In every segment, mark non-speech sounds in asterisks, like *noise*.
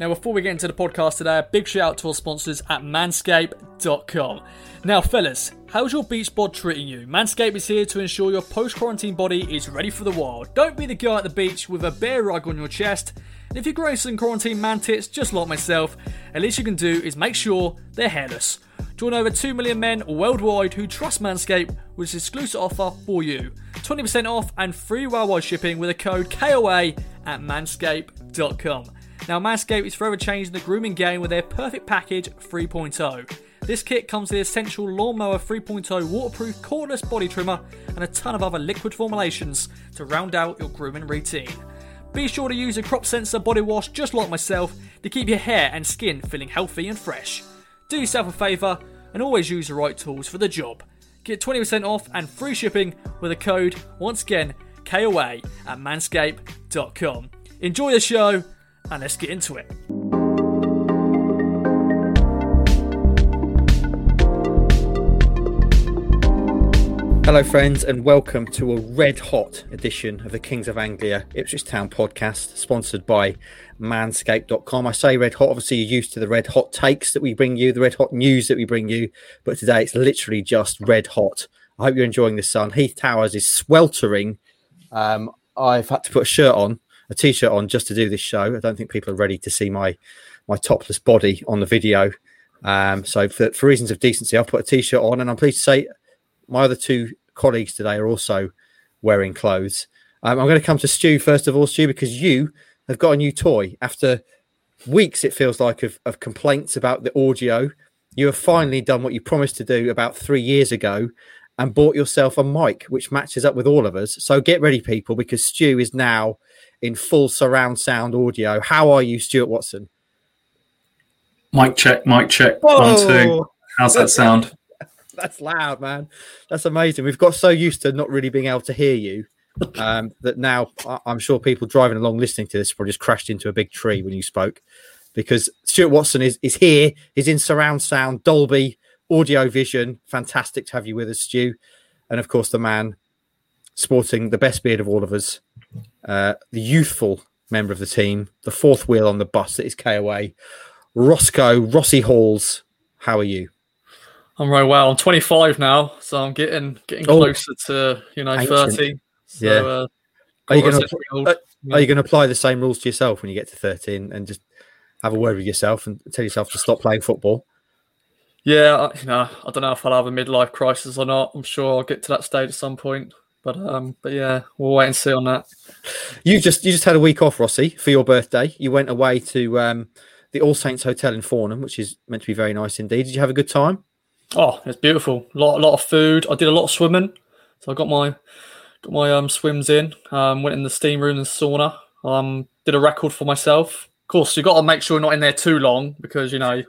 Now, before we get into the podcast today, a big shout out to our sponsors at manscaped.com. Now, fellas, how's your beach bod treating you? Manscaped is here to ensure your post quarantine body is ready for the wild. Don't be the guy at the beach with a bear rug on your chest. And if you're growing some quarantine man tits just like myself, at least you can do is make sure they're hairless. Join over 2 million men worldwide who trust Manscaped with this exclusive offer for you 20% off and free worldwide shipping with a code KOA at manscaped.com. Now, Manscaped is forever changing the grooming game with their Perfect Package 3.0. This kit comes with the essential Lawnmower 3.0 waterproof cordless body trimmer and a ton of other liquid formulations to round out your grooming routine. Be sure to use a Crop Cleanser body wash just like myself to keep your hair and skin feeling healthy and fresh. Do yourself a favour and always use the right tools for the job. Get 20% off and free shipping with a code, once again, KOA at manscaped.com. Enjoy the show and let's get into it. Hello, friends, and welcome to a red hot edition of the Kings of Anglia Ipswich Town podcast, sponsored by manscaped.com. I say red hot, obviously, you're used to the red hot takes that we bring you, the red hot news that we bring you, but today it's literally just red hot. I hope you're enjoying the sun. Heath Towers is sweltering. Um, I've had to put a shirt on, a t shirt on, just to do this show. I don't think people are ready to see my, my topless body on the video. Um, so, for, for reasons of decency, I've put a t shirt on, and I'm pleased to say my other two colleagues today are also wearing clothes. Um, I'm going to come to Stu first of all, Stu, because you have got a new toy. After weeks, it feels like, of, of complaints about the audio, you have finally done what you promised to do about three years ago and bought yourself a mic, which matches up with all of us. So get ready, people, because Stu is now in full surround sound audio. How are you, Stuart Watson? Mic check, mic check. One, two. How's that sound? *laughs* That's loud, man. That's amazing. We've got so used to not really being able to hear you um, that now I'm sure people driving along listening to this probably just crashed into a big tree when you spoke because Stuart Watson is, is here. He's in surround sound, Dolby, audio vision. Fantastic to have you with us, Stu. And of course, the man sporting the best beard of all of us, uh, the youthful member of the team, the fourth wheel on the bus that is KOA, Roscoe, Rossi Halls. How are you? I'm very well. I'm 25 now, so I'm getting getting Oh. closer to you know Ancient. 30. So, Yeah. uh, Are you going to are you going to apply the same rules to yourself when you get to 13 and just have a word with yourself and tell yourself to stop playing football? Yeah, I- you know, I don't know if I'll have a midlife crisis or not. I'm sure I'll get to that stage at some point. But um, but yeah, we'll wait and see on that. You just you just had a week off, Rossi, for your birthday. You went away to um, the All Saints Hotel in Fornham, which is meant to be very nice indeed. Did you have a good time? Oh, it's beautiful. A lot, a lot of food. I did a lot of swimming, so I got my got my um swims in. Um, went in the steam room and sauna. Um, did a record for myself. Of course, you got to make sure you're not in there too long because you know.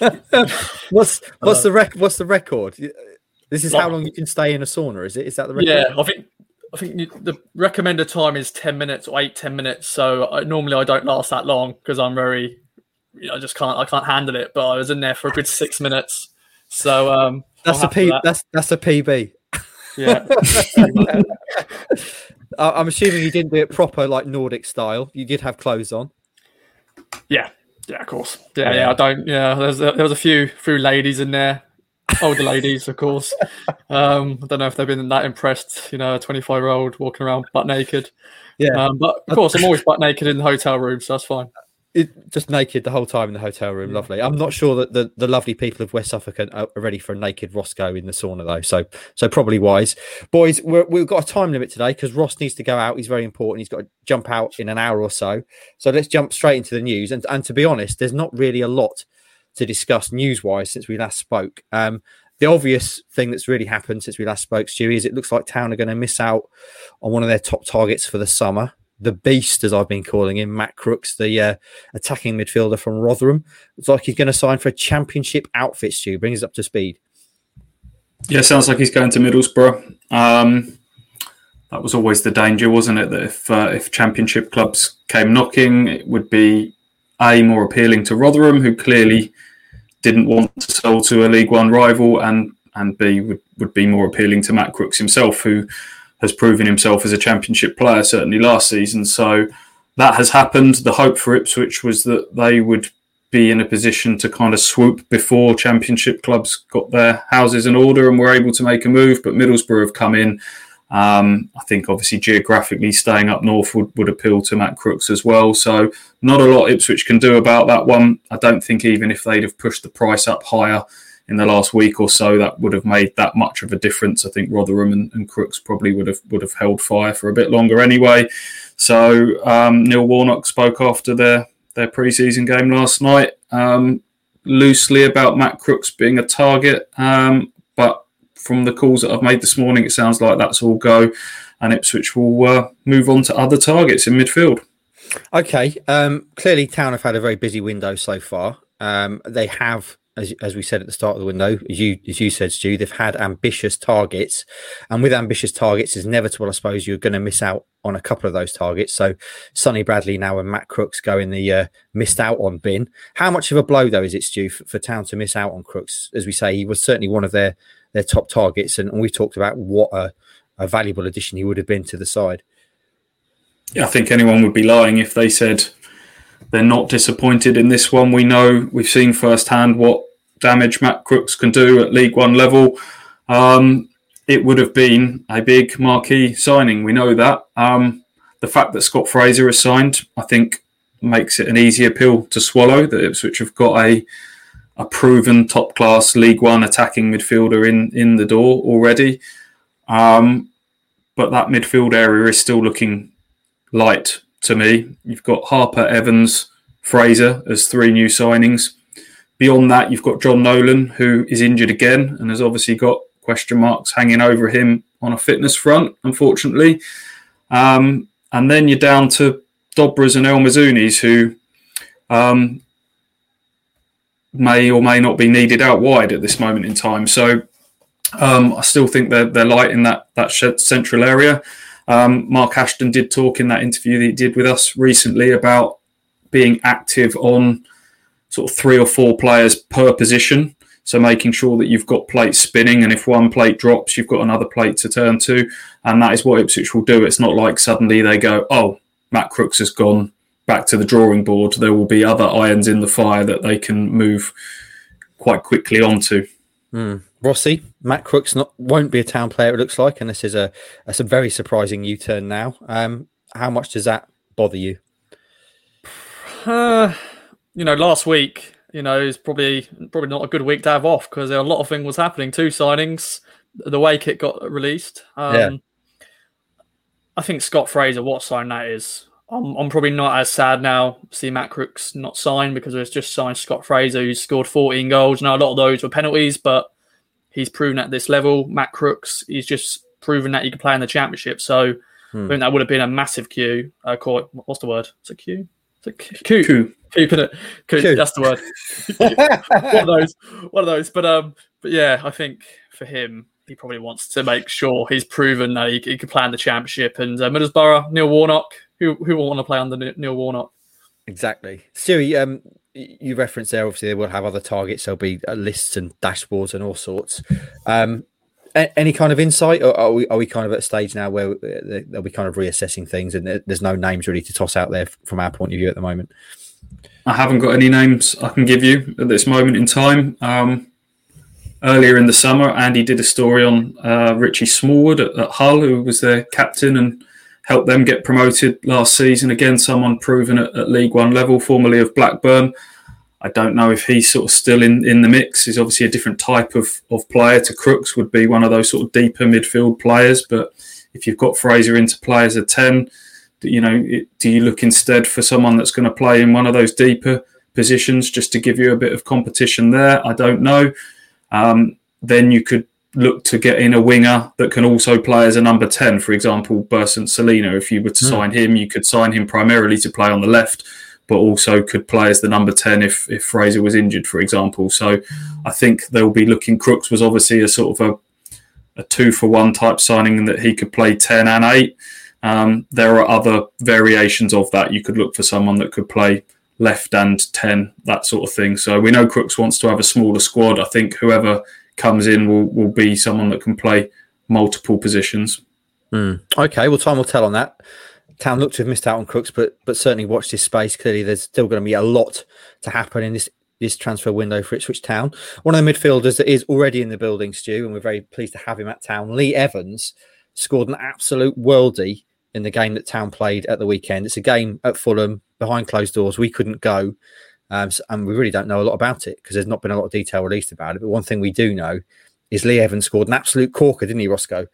*laughs* What's *laughs* what's Uh, the rec- what's the record? This is how long you can stay in a sauna. Is it? Is that the record? Yeah, I think I think the recommended time is ten minutes or eight ten minutes. So I, normally I don't last that long because I'm very, you know, I just can't I can't handle it. But I was in there for a good six minutes. So um, That's a happy that. That's that's a PB. yeah. *laughs* I'm assuming you didn't do it proper like Nordic style. You did have clothes on. Yeah, yeah, of course. Yeah, Yeah. yeah. I don't. Yeah, there's there was a few few ladies in there, *laughs* older ladies, of course. Um, I don't know if they've been that impressed. You know, a 25 year old walking around butt naked. Yeah. Um, but of course, I'm always butt naked in the hotel room, so that's fine. it, just naked the whole time in the hotel room. Lovely. I'm not sure that the, the lovely people of West Suffolk are, are ready for a naked Roscoe in the sauna though. So so probably wise. Boys, we're, we've got a time limit today because Ross needs to go out. He's very important. He's got to jump out in an hour or so. So let's jump straight into the news. And and to be honest, there's not really a lot to discuss news wise since we last spoke. Um, the obvious thing that's really happened since we last spoke, Stewie, is it looks like Town are going to miss out on one of their top targets for the summer. The beast, as I've been calling him, Matt Crooks, the uh, attacking midfielder from Rotherham. It's like he's going to sign for a championship outfit, Stu. Bring us up to speed. Yeah, sounds like he's going to Middlesbrough. Um, that was always the danger, wasn't it? That if uh, if Championship clubs came knocking, it would be a more appealing to Rotherham, who clearly didn't want to sell to a League One rival, and and b would, would be more appealing to Matt Crooks himself, who has proven himself as a Championship player certainly last season. So that has happened. The hope for Ipswich was that they would be in a position to kind of swoop before Championship clubs got their houses in order and were able to make a move. But Middlesbrough have come in. Um, I think obviously geographically staying up north would, would appeal to Matt Crooks as well. So not a lot Ipswich can do about that one. I don't think even if they'd have pushed the price up higher in the last week or so, that would have made that much of a difference. I think Rotherham and, and Crooks probably would have would have held fire for a bit longer anyway. So um, Neil Warnock spoke after their their preseason game last night, um, loosely about Matt Crooks being a target. Um, but from the calls that I've made this morning, it sounds like that's all go, and Ipswich will uh, move on to other targets in midfield. Okay. Um, clearly, Town have had a very busy window so far. Um, they have as, as we said at the start of the window, as you as you said, Stu, they've had ambitious targets, and with ambitious targets, it's inevitable. I suppose you're going to miss out on a couple of those targets. So, Sonny Bradley now and Matt Crooks go in the uh, missed out on bin. How much of a blow though is it, Stu, for, for Town to miss out on Crooks? As we say, he was certainly one of their their top targets, and, we talked about what a, a valuable addition he would have been to the side. Yeah, I think anyone would be lying if they said they're not disappointed in this one. We know we've seen firsthand what damage Matt Crooks can do at League One level. Um, it would have been a big marquee signing. We know that. Um, the fact that Scott Fraser is signed, I think, makes it an easier pill to swallow. That Ipswich have got a a proven top class League One attacking midfielder in in the door already. Um, but that midfield area is still looking light to me. You've got Harper, Evans, Fraser as three new signings. Beyond that, you've got Jon Nolan, who is injured again and has obviously got question marks hanging over him on a fitness front, unfortunately. Um, and then you're down to Dobras and El Mizounis, who um, may or may not be needed out wide at this moment in time. So um, I still think they're, they're light in that, that central area. Um, Mark Ashton did talk in that interview that he did with us recently about being active on sort of three or four players per position. So making sure that you've got plates spinning, and if one plate drops, you've got another plate to turn to, and that is what Ipswich will do. It's not like suddenly they go, "Oh, Matt Crooks has gone back to the drawing board." There will be other irons in the fire that they can move quite quickly onto. Mm. Rossi, Matt Crooks not won't be a town player. It looks like, and this is a that's a very surprising U turn now. Um, how much does that bother you? Uh, you know, last week, you know, is probably probably not a good week to have off because a lot of things was happening. Two signings, the way kit got released. Um, yeah. I think Scott Fraser, what sign that is. I'm, I'm probably not as sad now. See Matt Crooks not signed because it's just signed Scott Fraser, who's scored 14 goals. Now a lot of those were penalties, but he's proven at this level. Matt Crooks, he's just proven that he can play in the championship. So hmm. I think that would have been a massive cue. Uh, call what's the word? It's a cue. It's a coup. coup. Keeping it. Coup. That's the word. *laughs* *laughs* one of those. One of those. But um. But yeah, I think for him, he probably wants to make sure he's proven that he, he can play in the championship. And uh, Middlesbrough, Neil Warnock, who who will want to play under Neil Warnock? Exactly. Siri, um, you referenced there. Obviously, they will have other targets. There'll be uh, lists and dashboards and all sorts. Um, any kind of insight, or are we are we kind of at a stage now where uh, they'll be kind of reassessing things, and there's no names really to toss out there from our point of view at the moment? I haven't got any names I can give you at this moment in time. Um, earlier in the summer, Andy did a story on uh, Richie Smallwood at, at, Hull, who was their captain and helped them get promoted last season. Again, someone proven at, at League One level, formerly of Blackburn. I don't know if he's sort of still in, in the mix. He's obviously a different type of, of player to Crooks, would be one of those sort of deeper midfield players. But if you've got Fraser into play as a 10, you know, do you look instead for someone that's going to play in one of those deeper positions just to give you a bit of competition there? I don't know. Um, then you could look to get in a winger that can also play as a number 10, for example, Bersant Celina. If you were to mm. sign him, you could sign him primarily to play on the left, but also could play as the number 10 if, if Fraser was injured, for example. So I think they'll be looking. Crooks was obviously a sort of a, a two for one type signing that he could play 10 and 8. Um, there are other variations of that. You could look for someone that could play left and 10, that sort of thing. So we know Crooks wants to have a smaller squad. I think whoever comes in will, will be someone that can play multiple positions. Mm. Okay, well, time will tell on that. Town looked to have missed out on Crooks, but but certainly watch this space. Clearly, there's still going to be a lot to happen in this this transfer window for Ipswich Town. One of the midfielders that is already in the building, Stu, and we're very pleased to have him at Town. Lee Evans scored an absolute worldie in the game that Town played at the weekend. It's a game at Fulham behind closed doors. We couldn't go, um, so, and we really don't know a lot about it because there's not been a lot of detail released about it. But one thing we do know is Lee Evans scored an absolute corker, didn't he, Roscoe?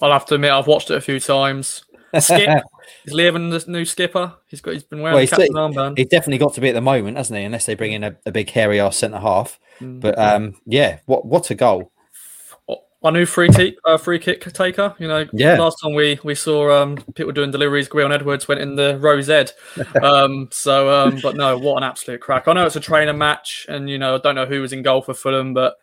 I'll have to admit I've watched it a few times. Skip *laughs* is Lee Evans the new skipper? He's got he's been wearing Well, he's, captain armband. he's definitely got to be at the moment, hasn't he? Unless they bring in a, a big hairy ass centre half. But um, yeah, what what a goal! Our new free kick, uh, free kick taker. You know, Yeah. Last time we we saw um, people doing deliveries, Gwion Edwards went in the Rose *laughs* Ed. Um, so, um, but no, what an absolute crack! I know it's a trainer match, and you know, I don't know who was in goal for Fulham, but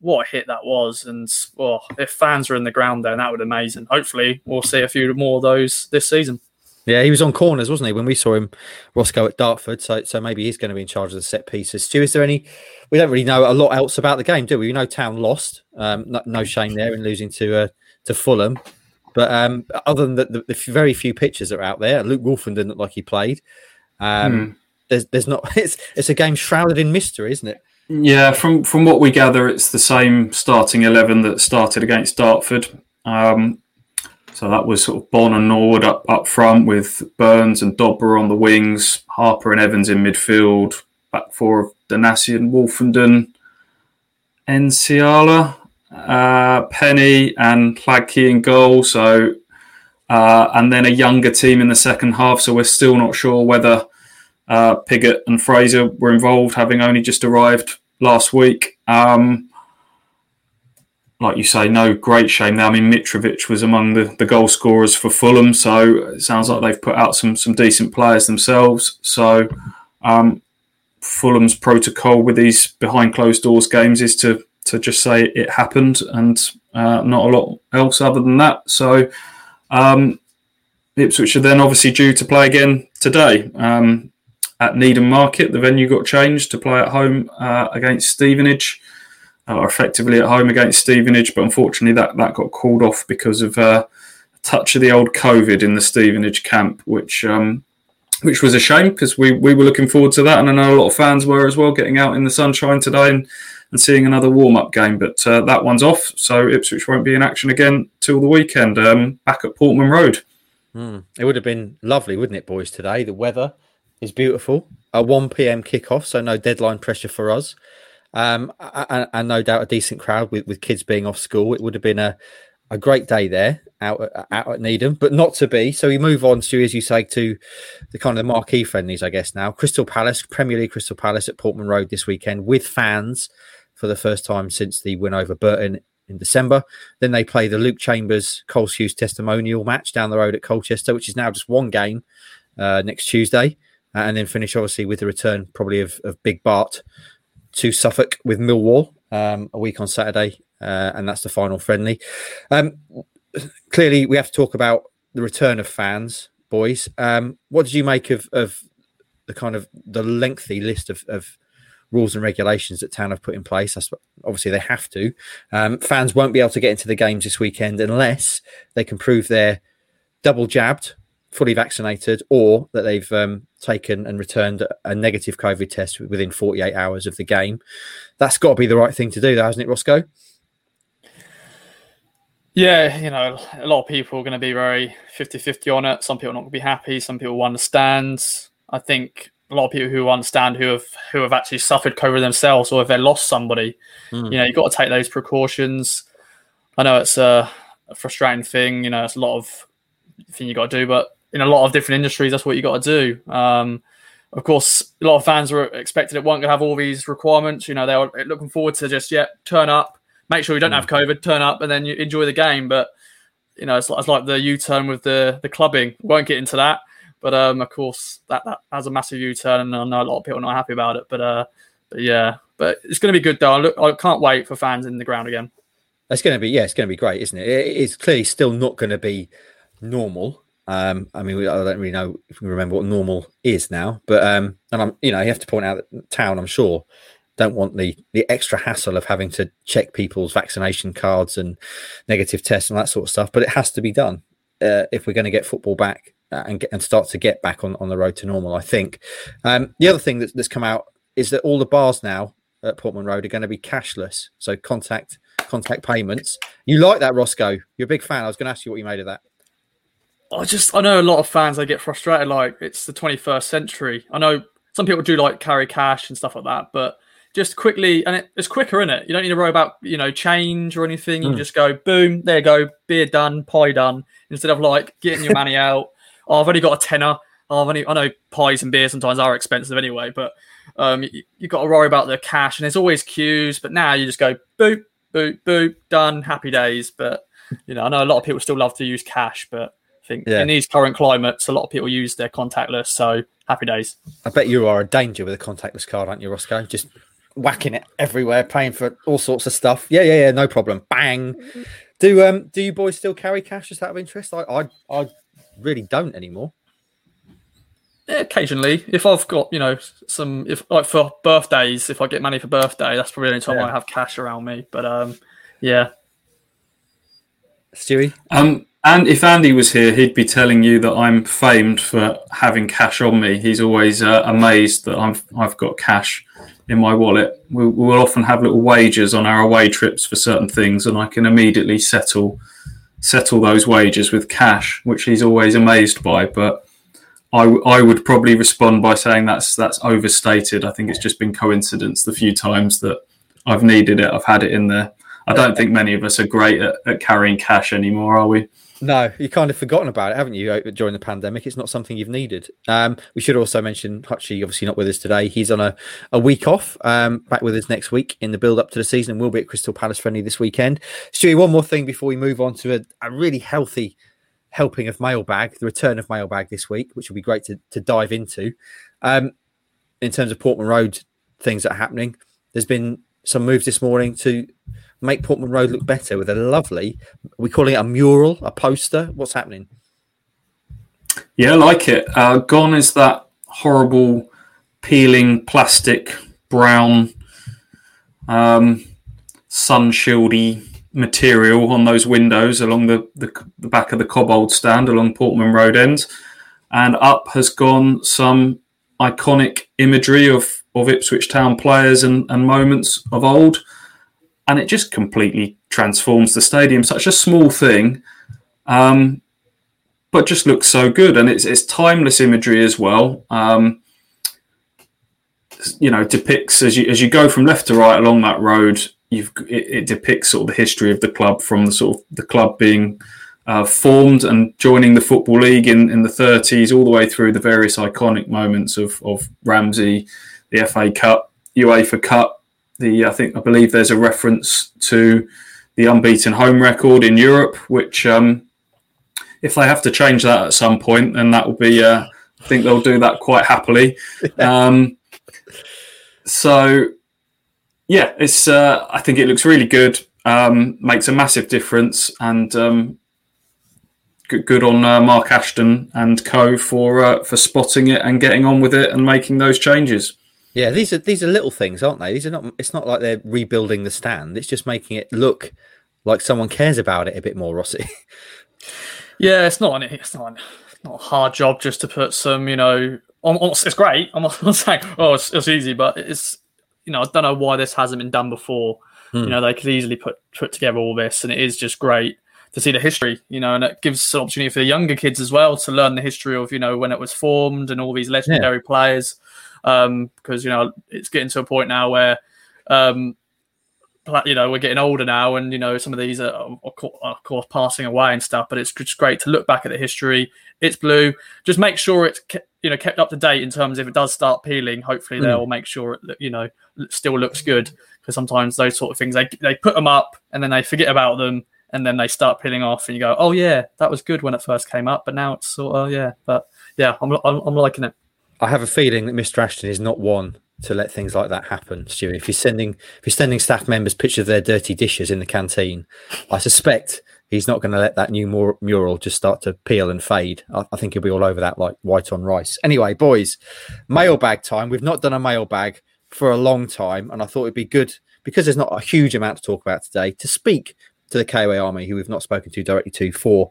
what a hit that was! And oh, if fans were in the ground there, that would be amazing. Hopefully, we'll see a few more of those this season. Yeah, he was on corners, wasn't he, when we saw him, Roscoe at Dartford? So, so maybe he's going to be in charge of the set pieces. Stu, is there any? We don't really know a lot else about the game, do we? We know Town lost. Um, no, no shame there in losing to uh, to Fulham. But um, other than the, the, the very few pictures that are out there, Luke Wolfen didn't look like he played. Um, There's there's not. *laughs* It's it's a game shrouded in mystery, isn't it? Yeah, from from what we gather, it's the same starting eleven that started against Dartford. Um, so that was sort of Bonne and Norwood up up front with Burns and Dobber on the wings, Harper and Evans in midfield, back four of Donacien and Woolfenden, Nsiala, uh, Penney and Hladky in goal. So uh, and then a younger team in the second half. So we're still not sure whether uh, Pigott and Fraser were involved, having only just arrived last week. Um, like you say, no great shame there. I mean, Mitrovic was among the, the goal scorers for Fulham, so it sounds like they've put out some some decent players themselves. So um, Fulham's protocol with these behind closed doors games is to to just say it happened and uh, not a lot else other than that. So um, Ipswich are then obviously due to play again today um, at Needham Market. The venue got changed to play at home uh, against Stevenage, uh, or effectively at home against Stevenage, but unfortunately that, that got called off because of uh, a touch of the old COVID in the Stevenage camp, which um, which was a shame because we, we were looking forward to that, and I know a lot of fans were as well, getting out in the sunshine today and, and seeing another warm up game. But uh, that one's off, so Ipswich won't be in action again till the weekend, um, back at Portman Road. It would have been lovely, wouldn't it, boys? Today the weather is beautiful. A one p.m. kickoff, so no deadline pressure for us, um, and, and no doubt a decent crowd with, with kids being off school. It would have been a, a great day there out at, out at Needham, but not to be. So we move on to, as you say, to the kind of the marquee friendlies, I guess. Now, Crystal Palace, Premier League Crystal Palace at Portman Road this weekend with fans for the first time since the win over Burton in December. Then they play the Luke Chambers Cole Skuse testimonial match down the road at Colchester, which is now just one game uh, next Tuesday, uh, and then finish obviously with the return probably of, of Big Bart to Suffolk with Millwall um, a week on Saturday, uh, and that's the final friendly. Um, clearly, we have to talk about the return of fans, boys. Um, what did you make of, of the kind of the lengthy list of, of rules and regulations that Town have put in place. That's obviously they have to. Um, fans won't be able to get into the games this weekend unless they can prove they're double jabbed, fully vaccinated, or that they've um, taken and returned a negative COVID test within 48 hours of the game. That's got to be the right thing to do, though, hasn't it, Roscoe? Yeah, you know, a lot of people are going to be very 50 50 on it. Some people are not going to be happy. Some people will understand. I think a lot of people who understand who have who have actually suffered COVID themselves or if they lost somebody, you know, you've got to take those precautions. I know it's a, a frustrating thing, you know, it's a lot of thing you got to do, but in a lot of different industries, that's what you got to do. Um, of course, a lot of fans were expected it weren't going to have all these requirements. You know, they were looking forward to just yeah, turn up, make sure you don't have COVID, turn up, and then you enjoy the game. But you know, it's like, it's like the U-turn with the the clubbing. Won't get into that, but um, of course that that has a massive U-turn, and I know a lot of people are not happy about it. But uh, but yeah, but it's going to be good though. I look, I can't wait for fans in the ground again. That's going to be yeah, it's going to be great, isn't it? It is clearly still not going to be normal. Um, I mean, we, I don't really know if we remember what normal is now, but um, and I'm you know you have to point out that town, I'm sure, don't want the the extra hassle of having to check people's vaccination cards and negative tests and that sort of stuff, but it has to be done. uh, if we're going to get football back uh, and get, and start to get back on, on the road to normal. I think. Um, the other thing that's, that's come out is that all the bars now at Portman Road are going to be cashless, so contact contact payments. You like that, Roscoe? You're a big fan. I was going to ask you what you made of that. I just I know a lot of fans they get frustrated like it's the 21st century. I know some people do like carry cash and stuff like that, but just quickly and it, it's quicker in it. You don't need to worry about you know change or anything. You Mm. just go boom, there you go, beer done, pie done. Instead of like getting your money out. Oh, *laughs* I've only got a tenner. Oh, I've only I know pies and beer sometimes are expensive anyway, but um, you, you got to worry about the cash and there's always queues. But now you just go boop, boop, boop, done, happy days. But you know I know a lot of people still love to use cash, but I think Yeah. in these current climates, a lot of people use their contactless. So happy days. I bet you are a danger with a contactless card, aren't you, Roscoe? Just whacking it everywhere, paying for all sorts of stuff. Yeah, yeah, yeah, no problem. Bang. Do um do you boys still carry cash just out of interest? I I, I really don't anymore. Yeah, occasionally, if I've got you know some, if like for birthdays, if I get money for birthday, that's probably the only time Yeah. I have cash around me. But um, yeah, Stewie? Um, and if Andy was here, he'd be telling you that I'm famed for having cash on me. He's always uh, amazed that I'm, I've got cash in my wallet. We, we'll often have little wagers on our away trips for certain things, and I can immediately settle settle those wagers with cash, which he's always amazed by. But I, I would probably respond by saying that's that's overstated. I think it's just been coincidence the few times that I've needed it, I've had it in there. I don't think many of us are great at, at carrying cash anymore, are we? No, you kind of forgotten about it, haven't you, uh, during the pandemic? It's not something you've needed. Um, we should also mention Hutchie, obviously not with us today. He's on a, a week off, um, back with us next week in the build up to the season and will be at Crystal Palace friendly this weekend. Stewie, one more thing before we move on to a, a really healthy helping of mailbag, the return of mailbag this week, which will be great to, to dive into. Um, in terms of Portman Road things that are happening, there's been some moves this morning to make Portman Road look better with a lovely, we calling it a mural, a poster. What's happening? Yeah, I like it. Uh, gone is that horrible peeling plastic brown um, sun shieldy material on those windows along the, the, the back of the Cobbold stand along Portman Road end. And up has gone some iconic imagery of, of Ipswich Town players and, and moments of old. And it just completely transforms the stadium. Such a small thing. Um, but just looks so good, and it's it's timeless imagery as well. Um, you know, depicts as you as you go from left to right along that road, you've it, it depicts sort of the history of the club from the sort of the club being uh, formed and joining the football league in, in the 30s, all the way through the various iconic moments of of Ramsey, the FA Cup, UEFA Cup. The I think I believe there's a reference to the unbeaten home record in Europe, which um, if they have to change that at some point, then that will be. Uh, I think they'll do that quite happily. *laughs* Um, so, yeah, it's. Uh, I think it looks really good. Um, makes a massive difference, and um, good, good on uh, Mark Ashton and Co for uh, for spotting it and getting on with it and making those changes. Yeah, these are these are little things, aren't they? These are not. It's not like they're rebuilding the stand. It's just making it look like someone cares about it a bit more, Rossi. *laughs* yeah, it's not an it's not an, not a hard job just to put some, you know, on, on, it's great. I'm not, *laughs* I'm not saying oh it's, it's easy, but it's you know I don't know why this hasn't been done before. Hmm. You know, they could easily put put together all this, and it is just great to see the history. You know, and it gives an opportunity for the younger kids as well to learn the history of you know when it was formed and all these legendary players. Um, because you know it's getting to a point now where um, you know we're getting older now, and you know some of these are of course passing away and stuff. But it's just great to look back at the history. It's blue. Just make sure it's ke- you know kept up to date in terms if it does start peeling. Hopefully Mm. they'll make sure it you know still looks good because sometimes those sort of things they they put them up and then they forget about them and then they start peeling off and you go oh yeah that was good when it first came up but now it's sort of yeah but yeah I'm I'm, I'm liking it. I have a feeling that Mr. Ashton is not one to let things like that happen, Stuart. If you're sending if you're sending staff members pictures of their dirty dishes in the canteen, I suspect he's not going to let that new mur- mural just start to peel and fade. I, I think he'll be all over that like white on rice. Anyway, boys, mailbag time. We've not done a mailbag for a long time, and I thought it'd be good because there's not a huge amount to talk about today to speak to the KOA Army, who we've not spoken to directly to for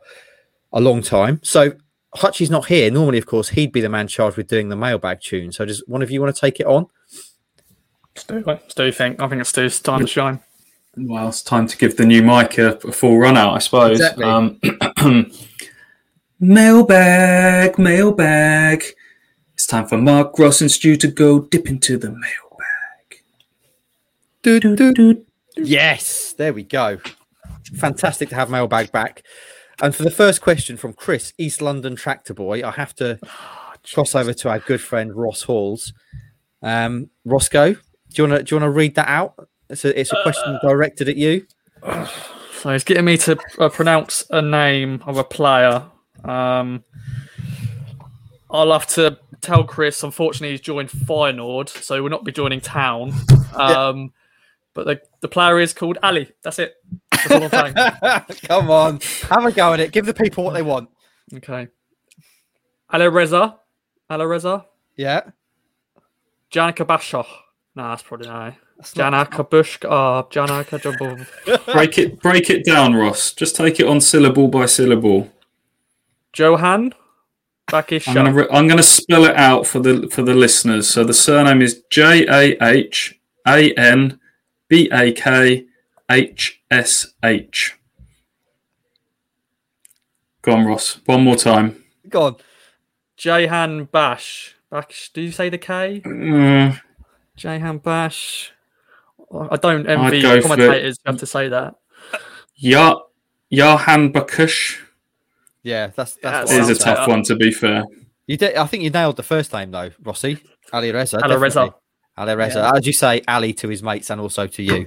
a long time. So Hutchie's not here. Normally, of course, he'd be the man charged with doing the mailbag tune. So does one of you want to take it on? Stu, Stu, think I think it's Stu's time to shine. Well, it's time to give the new mic a, a full run out, I suppose. Exactly. Um, *clears throat* mailbag, mailbag. It's time for Mark Ross and Stu to go dip into the mailbag. Do, do, do. Yes, there we go. Fantastic to have mailbag back. And for the first question from Chris, East London Tractor Boy, I have to *gasps* cross over to our good friend Ross Halls. Um, Roscoe, do you want to do you want to read that out? It's a it's a question directed at you. *sighs* So he's getting me to uh, pronounce a name of a player. Um, I'll have to tell Chris. Unfortunately, he's joined Feyenoord, so he will not be joining Town. Um, But the, the player is called Ali. That's it. That's all I'm saying. Come on, have a go at it. Give the people what they want. Okay. Ali Reza. Ali Reza. Yeah. Janika Bashoch. Nah, that's probably no. Janika Bushk. Oh, Janika Jabov. *laughs* Break it, break it down, Ross. Just take it on syllable by syllable. Johan I'm gonna, re- I'm gonna spell it out for the for the listeners. So the surname is J A H A N B A K H S H. Go on, Ross. One more time. Go on. Jahan Bash. Bash. Do you say the K? Mm, Jahan Bash. I don't envy go commentators who have to say that. Ya Yahan Bakush Yeah, that's Yeah, that's Well, is a tough better. one to be fair. you did. I think you nailed the first name though, Rossi. Ali Reza. Ali Reza. definitely. Ali Reza. As you say, Ali to his mates and also to you.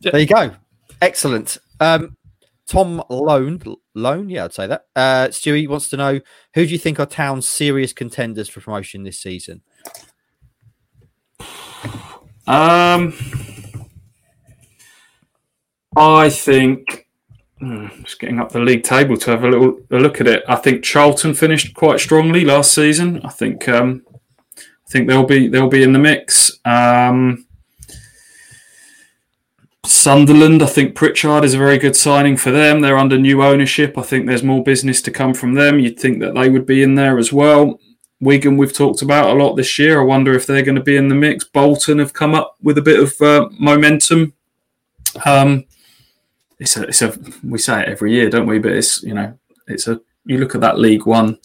There you go. Excellent. Um, Tom Lone, Lone, yeah, I'd say that. Uh, Stewie wants to know who do you think are Town's serious contenders for promotion this season? Um, I think hmm, just getting up the league table to have a little a look at it. I think Charlton finished quite strongly last season. I think um, I think they'll be they'll be in the mix. Um, Sunderland, I think Pritchard is a very good signing for them. They're under new ownership. I think there's more business to come from them. You'd think that they would be in there as well. Wigan, we've talked about a lot this year. I wonder if they're going to be in the mix. Bolton have come up with a bit of uh, momentum. Um, it's a, it's a, we say it every year, don't we? But it's, you know, it's a, you look at that League One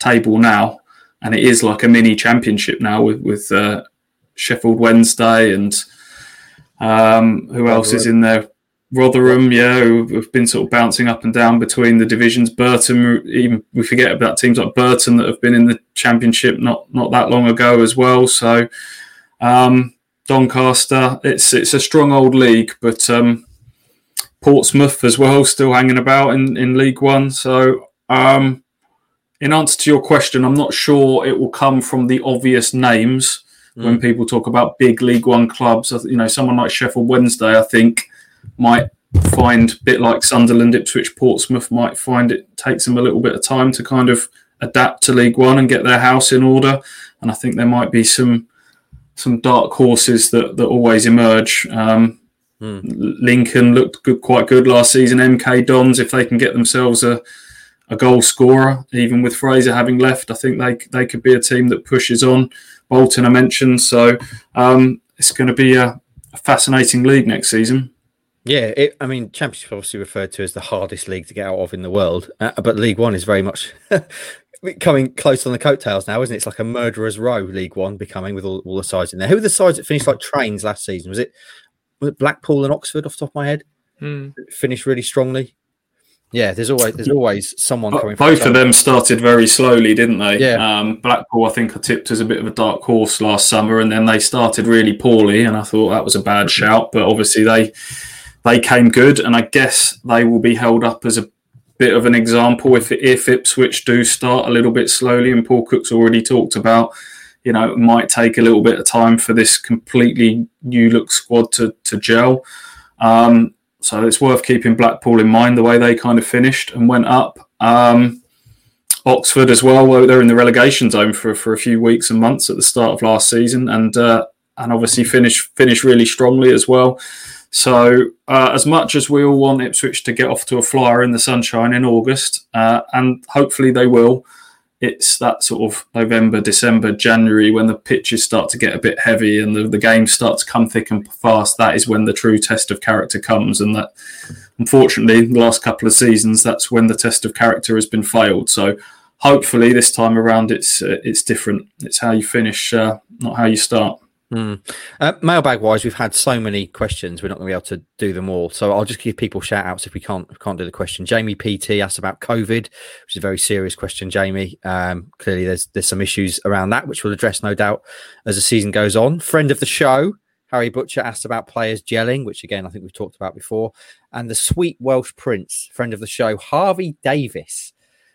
table now, and it is like a mini championship now with, with uh, Sheffield Wednesday and um, who else is in there? Rotherham, yeah, who have been sort of bouncing up and down between the divisions. Burton, even we forget about teams like Burton that have been in the championship not not that long ago as well. So um, Doncaster, it's it's a strong old league, but um, Portsmouth as well still hanging about in, in League One. So um, in answer to your question, I'm not sure it will come from the obvious names when people talk about big League One clubs. You know, someone like Sheffield Wednesday, I think, might find a bit like Sunderland, Ipswich, Portsmouth might find it takes them a little bit of time to kind of adapt to League One and get their house in order. And I think there might be some some dark horses that that always emerge. Um, Hmm. Lincoln looked good, quite good last season. MK Dons, if they can get themselves a a goal scorer, even with Fraser having left, I think they they could be a team that pushes on. Bolton, I mentioned, so um, it's going to be a, a fascinating league next season. Yeah, it, I mean, Championship obviously referred to as the hardest league to get out of in the world, uh, but League One is very much *laughs* coming close on the coattails now, isn't it? It's like a murderer's row. League One becoming with all, all the sides in there. Who were the sides that finished like trains last season? Was it was it Blackpool and Oxford off the top of my head? Hmm. Finished really strongly. Yeah, there's always there's always someone Bo- coming. Both of them started very slowly, didn't they? Yeah. Um, Blackpool, I think, I tipped as a bit of a dark horse last summer, and then they started really poorly, and I thought that was a bad shout. But obviously, they they came good, and I guess they will be held up as a bit of an example if if Ipswich do start a little bit slowly. And Paul Cook's already talked about, you know, it might take a little bit of time for this completely new look squad to to gel. Um, so it's worth keeping Blackpool in mind the way they kind of finished and went up. Um, Oxford as well. Well, they're in the relegation zone for, for a few weeks and months at the start of last season, and uh, and obviously finish finish really strongly as well. So, uh, as much as we all want Ipswich to get off to a flyer in the sunshine in August, uh, and hopefully they will, it's that sort of November, December, January when the pitches start to get a bit heavy and the, the games start to come thick and fast. That is when the true test of character comes. And that, unfortunately, the last couple of seasons, that's when the test of character has been failed. So, hopefully, this time around, it's it's different. It's how you finish, uh, not how you start. Mm. Uh, mailbag wise, we've had so many questions. We're not going to be able to do them all. So I'll just give people shout outs if we can't can't do the question. Jamie PT asked about COVID, which is a very serious question. Jamie, um, clearly there's there's some issues around that, which we'll address no doubt as the season goes on. Friend of the show, Harry Butcher asked about players gelling, which again I think we've talked about before. And the sweet Welsh Prince, friend of the show, Harvey Davis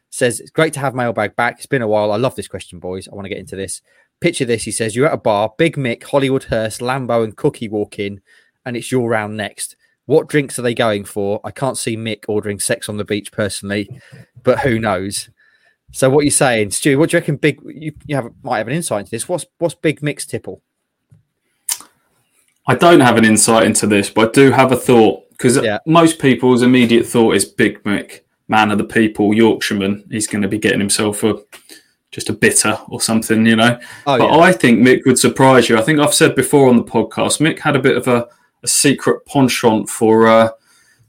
says it's great to have mailbag back. It's been a while. I love this question, boys. I want to get into this. Picture this. He says, You're at a bar, Big Mick, Hollywood Hurst, Lambo, and Cookie walk in, and it's your round next. What drinks are they going for? I can't see Mick ordering sex on the beach personally, but who knows? So, what are you saying, Stu? What do you reckon? Big, you, you have might have an insight into this. What's what's Big Mick's tipple? I don't have an insight into this, but I do have a thought because yeah. most people's immediate thought is Big Mick, man of the people, Yorkshireman. He's going to be getting himself a just a bitter or something, you know. Oh, but yeah. I think Mick would surprise you. I think I've said before on the podcast, Mick had a bit of a, a secret penchant for uh,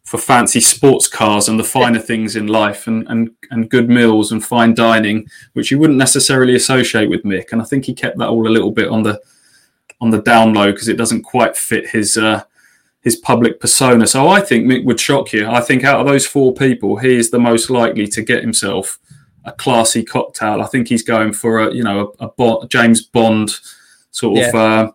for fancy sports cars and the finer *laughs* things in life and, and, and good meals and fine dining, which you wouldn't necessarily associate with Mick. And I think he kept that all a little bit on the on the down low because it doesn't quite fit his uh, his public persona. So I think Mick would shock you. I think out of those four people, he is the most likely to get himself a classy cocktail. I think he's going for a you know a, a James Bond sort yeah. of. Uh,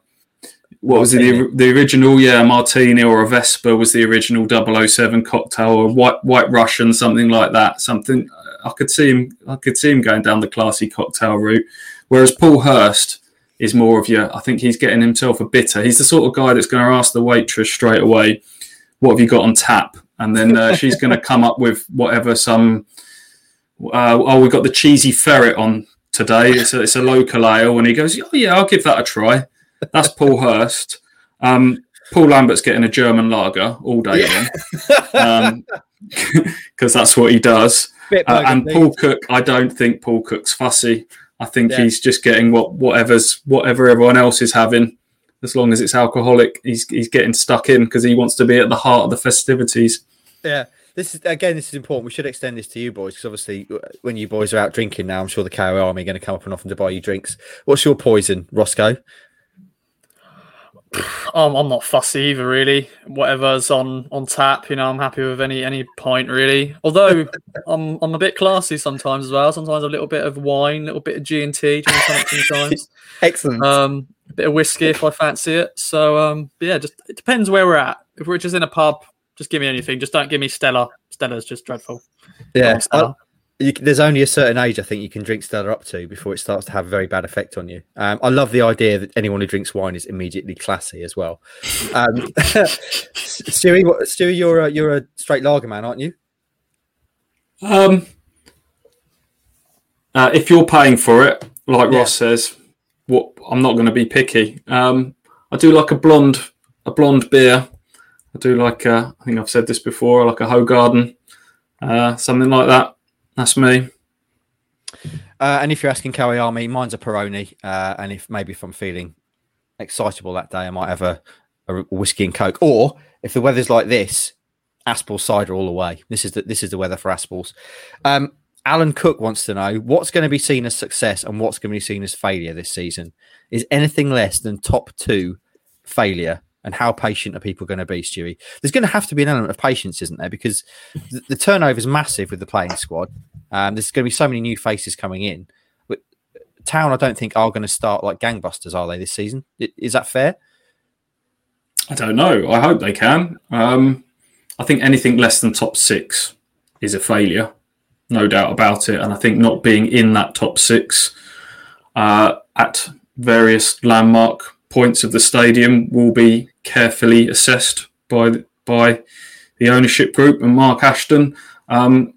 what was it? The, the, original, yeah, martini or a Vesper was the original 007 cocktail, or white white Russian, something like that. Something I could see him, I could see him going down the classy cocktail route. Whereas Paul Hurst is more of your, I think he's getting himself a bitter. He's the sort of guy that's going to ask the waitress straight away, "What have you got on tap?" And then uh, she's going *laughs* to come up with whatever some uh, oh, we've got the cheesy ferret on today. It's a, it's a local ale. And he goes, oh, yeah, I'll give that a try. That's Paul Hurst. Um, Paul Lambert's getting a German lager all day long because um, *laughs* that's what he does. Uh, and Paul Cook, I don't think Paul Cook's fussy. I think yeah. he's just getting what whatever's whatever everyone else is having, as long as it's alcoholic. He's he's getting stuck in because he wants to be at the heart of the festivities. Yeah, this is again, this is important. We should extend this to you boys because obviously, when you boys are out drinking now, I'm sure the KO Army are going to come up and offer to buy you drinks. What's your poison, Roscoe? *sighs* Um, I'm not fussy either, really. Whatever's on on tap, you know, I'm happy with any any pint, really. Although *laughs* I'm I'm a bit classy sometimes as well. Sometimes a little bit of wine, a little bit of G and T, sometimes. *laughs* Excellent. Um, a bit of whiskey if I fancy it. So um, yeah, just it depends where we're at. If we're just in a pub, just give me anything. Just don't give me Stella. Stella's just dreadful. Yeah. You, there's only a certain age I think you can drink Stella up to before it starts to have a very bad effect on you. Um, I love the idea that anyone who drinks wine is immediately classy as well. Um, *laughs* Stewie, Stewie, you're a, you're a straight lager man, aren't you? Um, uh, if you're paying for it, like yeah. Ross says, what I'm not going to be picky. Um, I do like a blonde, a blonde beer I do like, uh, I think I've said this before, like a Hoegaarden, uh, something like that. That's me. Uh, and if you're asking Army, mine's a Peroni. Uh, and if maybe if I'm feeling excitable that day, I might have a, a whiskey and coke. Or if the weather's like this, Aspall cider all the way. This is the, this is the weather for Aspalls. Um, Alan Cook wants to know what's going to be seen as success and what's going to be seen as failure this season. Is anything less than top two failure and how patient are people going to be, Stewie? There's going to have to be an element of patience, isn't there? Because *laughs* the, the turnover is massive with the playing squad. Um, there's going to be so many new faces coming in. But Town, I don't think are going to start like gangbusters, are they this season? Is that fair? I don't know. I hope they can. Um, I think anything less than top six is a failure, no doubt about it. And I think not being in that top six uh, at various landmark points of the stadium will be carefully assessed by by the ownership group and Mark Ashton. Um,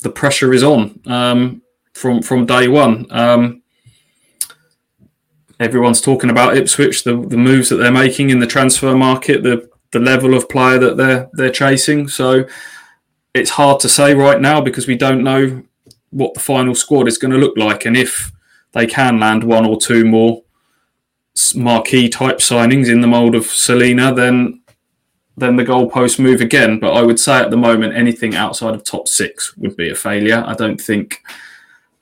the pressure is on um, from from day one. Um, everyone's talking about Ipswich, the, the moves that they're making in the transfer market, the the level of player that they're they're chasing. So it's hard to say right now because we don't know what the final squad is going to look like, and if they can land one or two more marquee type signings in the mould of Celina, then then the goalposts move again. But I would say at the moment, anything outside of top six would be a failure. I don't think.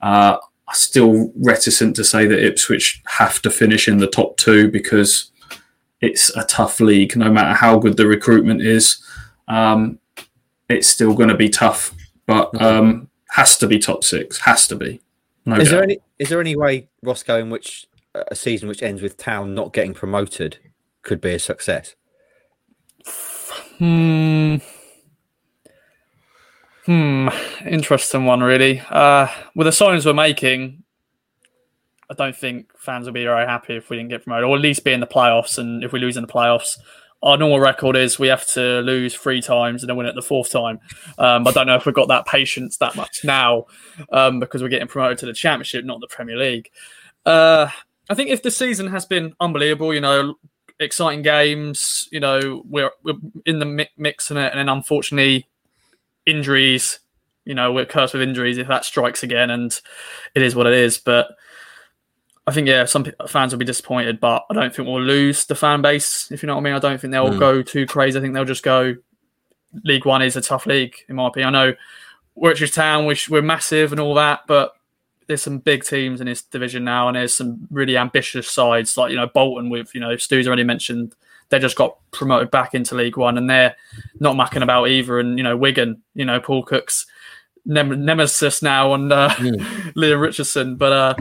Uh, I'm still reticent to say that Ipswich have to finish in the top two because it's a tough league. No matter how good the recruitment is, um, it's still going to be tough. But um, has to be top six. Has to be. No is doubt. there any is there any way Roscoe in which a season which ends with Town not getting promoted could be a success? Hmm. Hmm. Interesting one, really. Uh, with the signings we're making, I don't think fans will be very happy if we didn't get promoted, or at least be in the playoffs. And if we lose in the playoffs, our normal record is we have to lose three times and then win it the fourth time. Um, I don't know if we've got that patience that much now um, because we're getting promoted to the Championship, not the Premier League. Uh, I think if the season has been unbelievable, you know, exciting games, you know, we're, we're in the mix in it, and then unfortunately, injuries, you know, we're cursed with injuries if that strikes again, and it is what it is. But I think yeah, some fans will be disappointed, but I don't think we'll lose the fan base. If you know what I mean, I don't think they'll mm. go too crazy. I think they'll just go. League One is a tough league, in my opinion. I know Worcestershire Town, which we're massive and all that, but there's some big teams in this division now, and there's some really ambitious sides like you know Bolton with you know Stu's already mentioned they just got promoted back into League One, and they're not mucking about either. And you know Wigan, you know Paul Cook's nem- nemesis now on uh, mm. *laughs* Leam Richardson, but uh,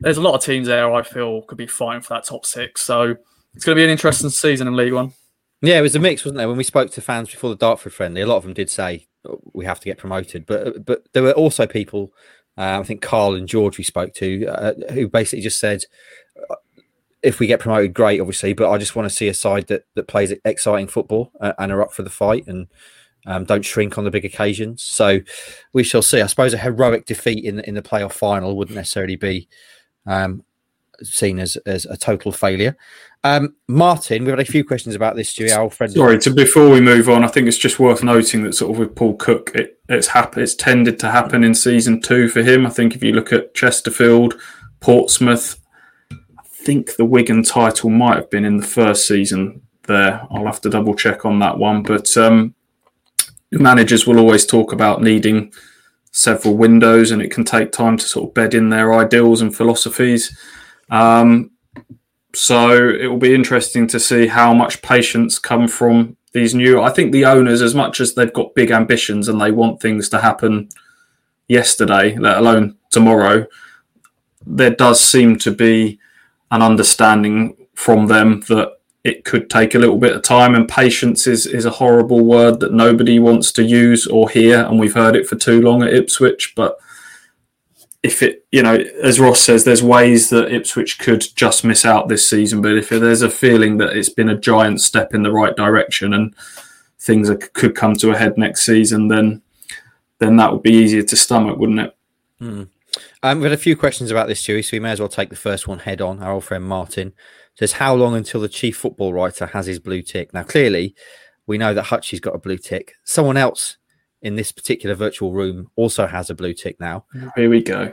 there's a lot of teams there I feel could be fighting for that top six. So it's going to be an interesting season in League One. Yeah, it was a mix, wasn't there? When we spoke to fans before the Dartford friendly, a lot of them did say oh, we have to get promoted, but but there were also people, uh, I think Carl and George we spoke to, uh, who basically just said, if we get promoted, great, obviously, but I just want to see a side that that plays exciting football uh, and are up for the fight and. Um, don't shrink on the big occasions. So we shall see. I suppose a heroic defeat in in the playoff final wouldn't necessarily be um, seen as, as a total failure. Um, Martin, we've had a few questions about this, Stewie, our friend. Sorry, to before we move on, I think it's just worth noting that sort of with Paul Cook, it, it's happened, it's tended to happen in season two for him. I think if you look at Chesterfield, Portsmouth, I think the Wigan title might have been in the first season there. I'll have to double check on that one, but um, managers will always talk about needing several windows and it can take time to sort of bed in their ideals and philosophies. Um, so it will be interesting to see how much patience come from these new. I think the owners, as much as they've got big ambitions and they want things to happen yesterday, let alone tomorrow, there does seem to be an understanding from them that it could take a little bit of time and patience is, is a horrible word that nobody wants to use or hear and we've heard it for too long at ipswich but if it you know as ross says there's ways that ipswich could just miss out this season but if there's a feeling that it's been a giant step in the right direction and things are, could come to a head next season then then that would be easier to stomach wouldn't it hmm. um, we've had a few questions about this Stewie, so we may as well take the first one head on our old friend martin says how long until the chief football writer has his blue tick? Now, clearly, we know that Hutchie's got a blue tick. Someone else in this particular virtual room also has a blue tick now. Here we go.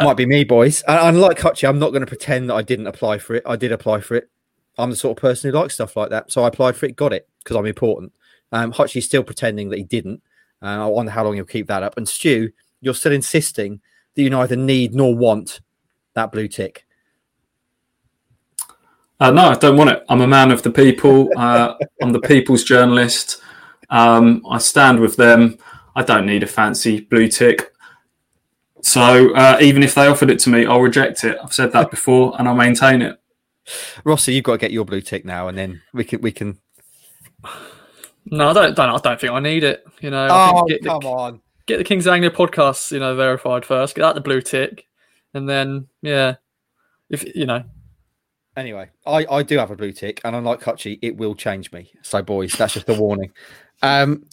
Might be me, boys. And unlike Hutchie, I'm not going to pretend that I didn't apply for it. I did apply for it. I'm the sort of person who likes stuff like that. So I applied for it, got it because I'm important. Um, Hutchie's still pretending that he didn't. Uh, I wonder how long he'll keep that up. And Stu, you're still insisting that you neither need nor want that blue tick? Uh, no, I don't want it. I'm a man of the people. Uh, *laughs* I'm the people's journalist. Um, I stand with them. I don't need a fancy blue tick. So uh, even if they offered it to me, I'll reject it. I've said that *laughs* before, and I'll maintain it. Rossi, you've got to get your blue tick now, and then we can we can. No, I don't. don't I don't think I need it. You know. Oh, come the, on. Get the Kings Anglia podcast, you know, verified first. Get out the blue tick and then yeah, if you know. Anyway, I, I do have a blue tick, and unlike Hutchie, it will change me. So, boys, that's just a warning. Um,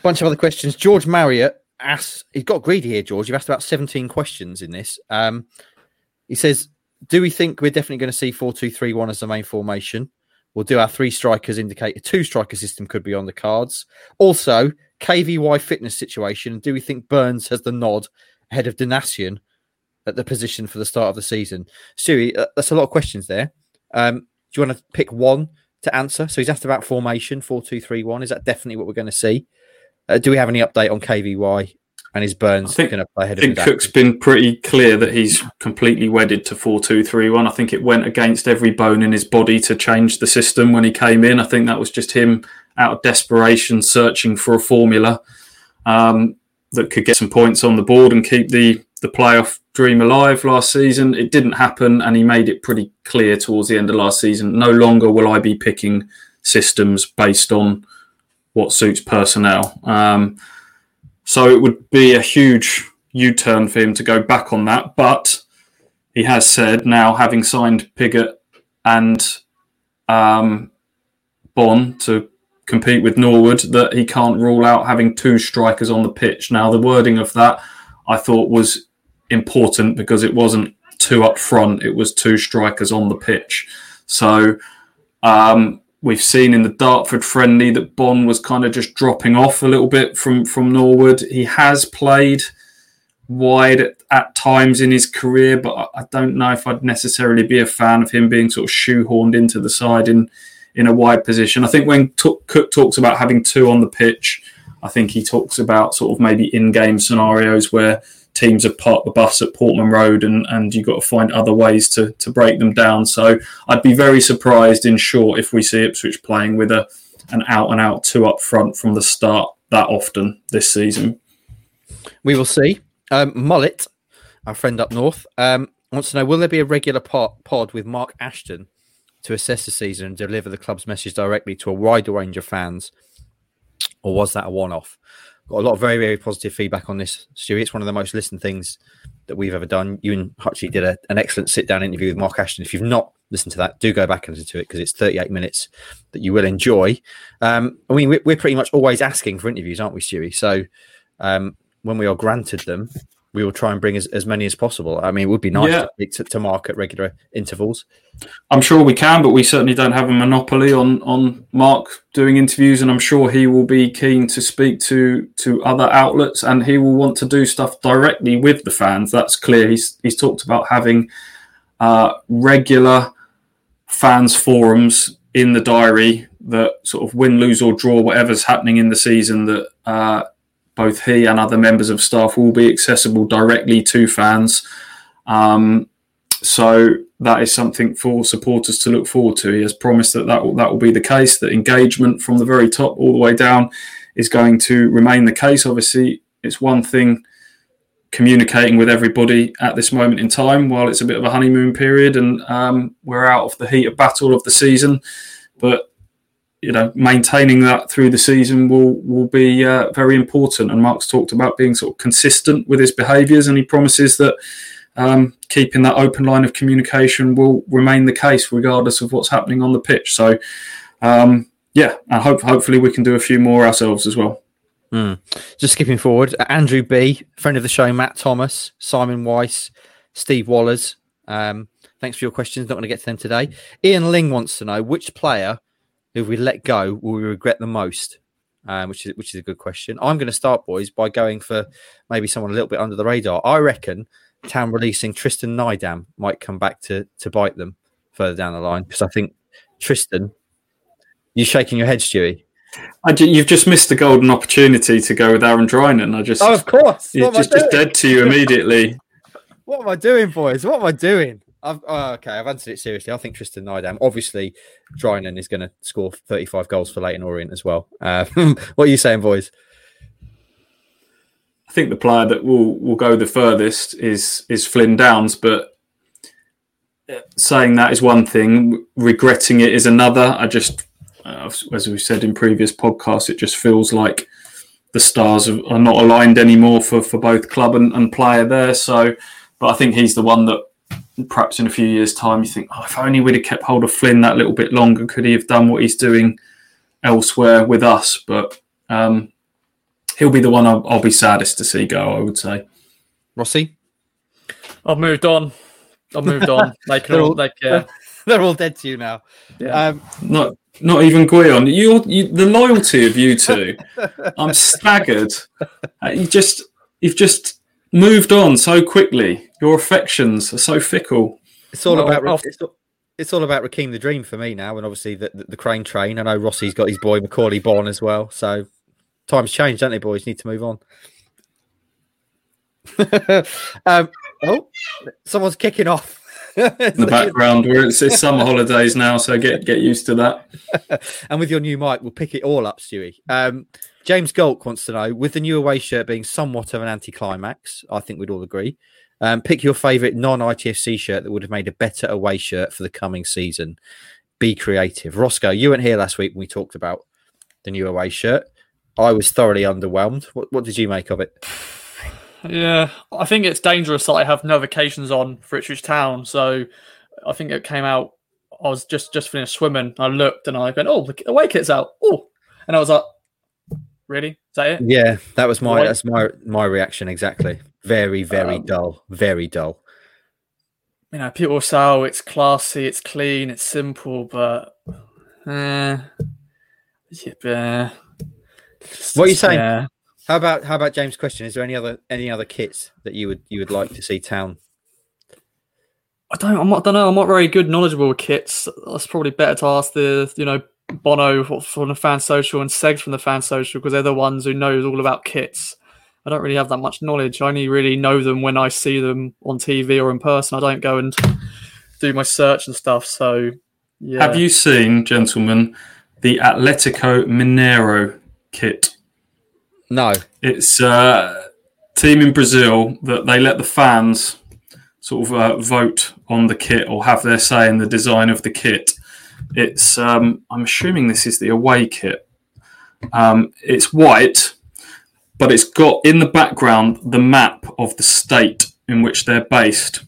bunch of other questions. George Marriott asks, he's got greedy here, George. You've asked about 17 questions in this. Um, He says, "Do we think we're definitely going to see four two three one as the main formation? We'll do our three strikers indicate a two striker system could be on the cards. Also, KVY fitness situation. Do we think Burns has the nod ahead of Donacien at the position for the start of the season? Stewie, uh, that's a lot of questions there. Um, do you want to pick one to answer? So he's asked about formation four two three one. Is that definitely what we're going to see? Uh, do we have any update on KVY and is Burns going to play ahead I think Cook's been pretty clear that he's completely wedded to 4 2 3 1. I think it went against every bone in his body to change the system when he came in. I think that was just him out of desperation searching for a formula um, that could get some points on the board and keep the, the playoff dream alive last season. It didn't happen, and he made it pretty clear towards the end of last season no longer will I be picking systems based on what suits personnel. Um, so it would be a huge U turn for him to go back on that. But he has said now, having signed Pigott and um, Bonne to compete with Norwood, that he can't rule out having two strikers on the pitch. Now, the wording of that I thought was important because it wasn't two up front, it was two strikers on the pitch. So um, we've seen in the Dartford friendly that Bonne was kind of just dropping off a little bit from from Norwood. He has played wide at, at times in his career, but I, don't know if I'd necessarily be a fan of him being sort of shoehorned into the side in in a wide position. I think when T- Cook talks about having two on the pitch, I think he talks about sort of maybe in-game scenarios where teams have parked the bus at Portman Road and, and you've got to find other ways to, to break them down. So I'd be very surprised in short if we see Ipswich playing with a an out and out two up front from the start that often this season. We will see. Um, Mullet, our friend up north, um, wants to know Will there be a regular pod, pod with Mark Ashton to assess the season and deliver the club's message directly to a wider range of fans? Or was that a one off? Got a lot of very, very positive feedback on this, Stewie. It's one of the most listened things that we've ever done. You and Hutchie did a, an excellent sit down interview with Mark Ashton. If you've not listened to that, do go back and listen to it because it's 38 minutes that you will enjoy. Um, I mean, we're, we're, pretty much always asking for interviews, aren't we, Stewie? So um, when we are granted them, we will try and bring as, as many as possible. I mean, it would be nice yeah. to, to, to mark at regular intervals. I'm sure we can, but we certainly don't have a monopoly on on Mark doing interviews, and I'm sure he will be keen to speak to to other outlets, and he will want to do stuff directly with the fans. That's clear. He's he's talked about having uh, regular fans forums in the diary that sort of win, lose, or draw whatever's happening in the season that. Uh, both he and other members of staff will be accessible directly to fans. Um, so that is something for supporters to look forward to. He has promised that that will, that will be the case, that engagement from the very top all the way down is going to remain the case. Obviously, it's one thing communicating with everybody at this moment in time while it's a bit of a honeymoon period and um, we're out of the heat of battle of the season. But you know, maintaining that through the season will will be uh, very important. And Mark's talked about being sort of consistent with his behaviours, and he promises that um, keeping that open line of communication will remain the case regardless of what's happening on the pitch. So, um, yeah, and hope hopefully we can do a few more ourselves as well. Mm. Just skipping forward, Andrew B, friend of the show, Matt Thomas, Simon Weiss, Steve Wallers. Um, thanks for your questions. Not going to get to them today. Ian Ling wants to know which player who we let go will we regret the most? Um, which is which is a good question. I'm going to start, boys, by going for maybe someone a little bit under the radar. I reckon Town releasing Tristan Nydam might come back to to bite them further down the line because I think Tristan, you're shaking your head, Stewie. you've just missed the golden opportunity to go with Aaron Drinan. I just, oh, of course, it's just, just dead to you immediately. *laughs* what am I doing, boys? What am I doing? I've, oh, okay, I've answered it seriously. I think Tristan Nydam, obviously, Drinan is going to score 35 goals for Leyton Orient as well. Uh, *laughs* what are you saying, boys? I think the player that will will go the furthest is is Flynn Downs, but uh, saying that is one thing, regretting it is another. I just, uh, as we said in previous podcasts, it just feels like the stars are not aligned anymore for, for both club and, and player there. So, but I think he's the one that perhaps in a few years' time, you think, oh, if only we'd have kept hold of Flynn that little bit longer, could he have done what he's doing elsewhere with us? But um, he'll be the one I'll, I'll, be saddest to see go, I would say. Rossi? I've moved on. I've moved on. *laughs* They can They're all, all- they, yeah. *laughs* They're all dead to you now. Yeah. Um, Not not even Gwion. You, you the loyalty of you two. *laughs* I'm staggered. Uh, You just you've just moved on so quickly. Your affections are so fickle. it's all Well, about I'll- it's, all- it's all about Rekeem the Dream for me now, and obviously the, the, the Crane Train. I know Rossi's got his boy Macauley Bonne as well. So times change, don't they, boys? Need to move on. *laughs* um, oh, someone's kicking off. In the background, where it's, it's summer holidays now, so get get used to that. *laughs* and with your new mic, we'll pick it all up, Stewie. Um, James Golk wants to know, with the new away shirt being somewhat of an anticlimax, I think we'd all agree. Um, pick your favourite non-ITFC shirt that would have made a better away shirt for the coming season. Be creative. Roscoe, you weren't here last week when we talked about the new away shirt. I was thoroughly underwhelmed. What, what did you make of it? Yeah, I think it's dangerous that I have notifications on for Ipswich Town. So I think it came out. I was just just finished swimming. I looked and I went, "Oh, the away kit's out!" Oh, and I was like, "Really? Is that it?" Yeah, that was my Right. that's my my reaction exactly. Very very Um, dull. Very dull. You know, people say, "Oh, it's classy, it's clean, it's simple," but eh, yeah, What are you saying? Yeah. How about how about James' question? Is there any other any other kits that you would you would like to see town? I don't. I'm not. I don't know. I'm not very good knowledgeable with kits. That's probably better to ask the you know Bono from the fan social and Segs from the fan social because they're the ones who knows all about kits. I don't really have that much knowledge. I only really know them when I see them on TV or in person. I don't go and do my search and stuff. So yeah. Have you seen, gentlemen, the Atletico Mineiro kit? No. It's a team in Brazil that they let the fans sort of uh, vote on the kit or have their say in the design of the kit. It's um, I'm assuming this is the away kit. Um, it's white, but it's got in the background the map of the state in which they're based,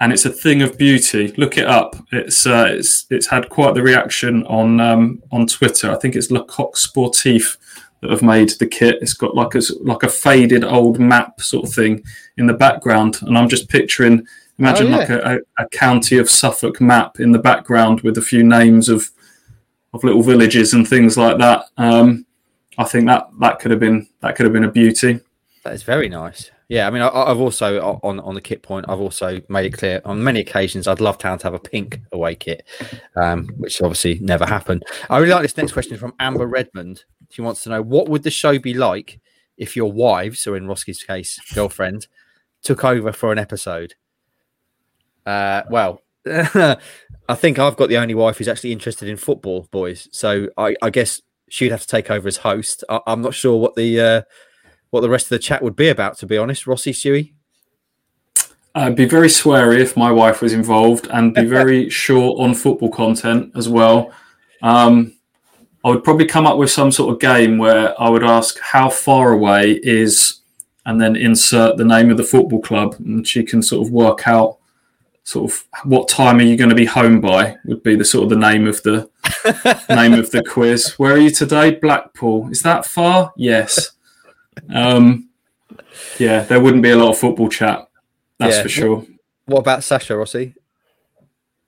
and it's a thing of beauty. Look it up. It's uh, it's it's had quite the reaction on um, on Twitter. I think it's Le Coq Sportif that have made the kit. It's got like a like a faded old map sort of thing in the background, and I'm just picturing. Imagine Oh, yeah. like a, a, a county of Suffolk map in the background with a few names of of little villages and things like that. Um, I think that that could have been that could have been a beauty. That is very nice. Yeah, I mean, I, I've also on on the kit point, I've also made it clear on many occasions I'd love town to have a pink away kit, um, which obviously never happened. I really like this next question from Amber Redmond. She wants to know what would the show be like if your wives, or in Roski's case, girlfriend, took over for an episode. Uh, well, *laughs* I think I've got the only wife who's actually interested in football, boys. So I, I guess she'd have to take over as host. I, I'm not sure what the uh, what the rest of the chat would be about, to be honest. Rossi, Stewie? I'd be very sweary if my wife was involved, and be very *laughs* short on football content as well. Um, I would probably come up with some sort of game where I would ask how far away is, and then insert the name of the football club, and she can sort of work out sort of what time are you going to be home by would be the sort of the name of the name of the quiz. Where are you today? Blackpool. Is that far? Yes. Um, yeah, there wouldn't be a lot of football chat. That's Yeah. for sure. What about Sasha, Rossi?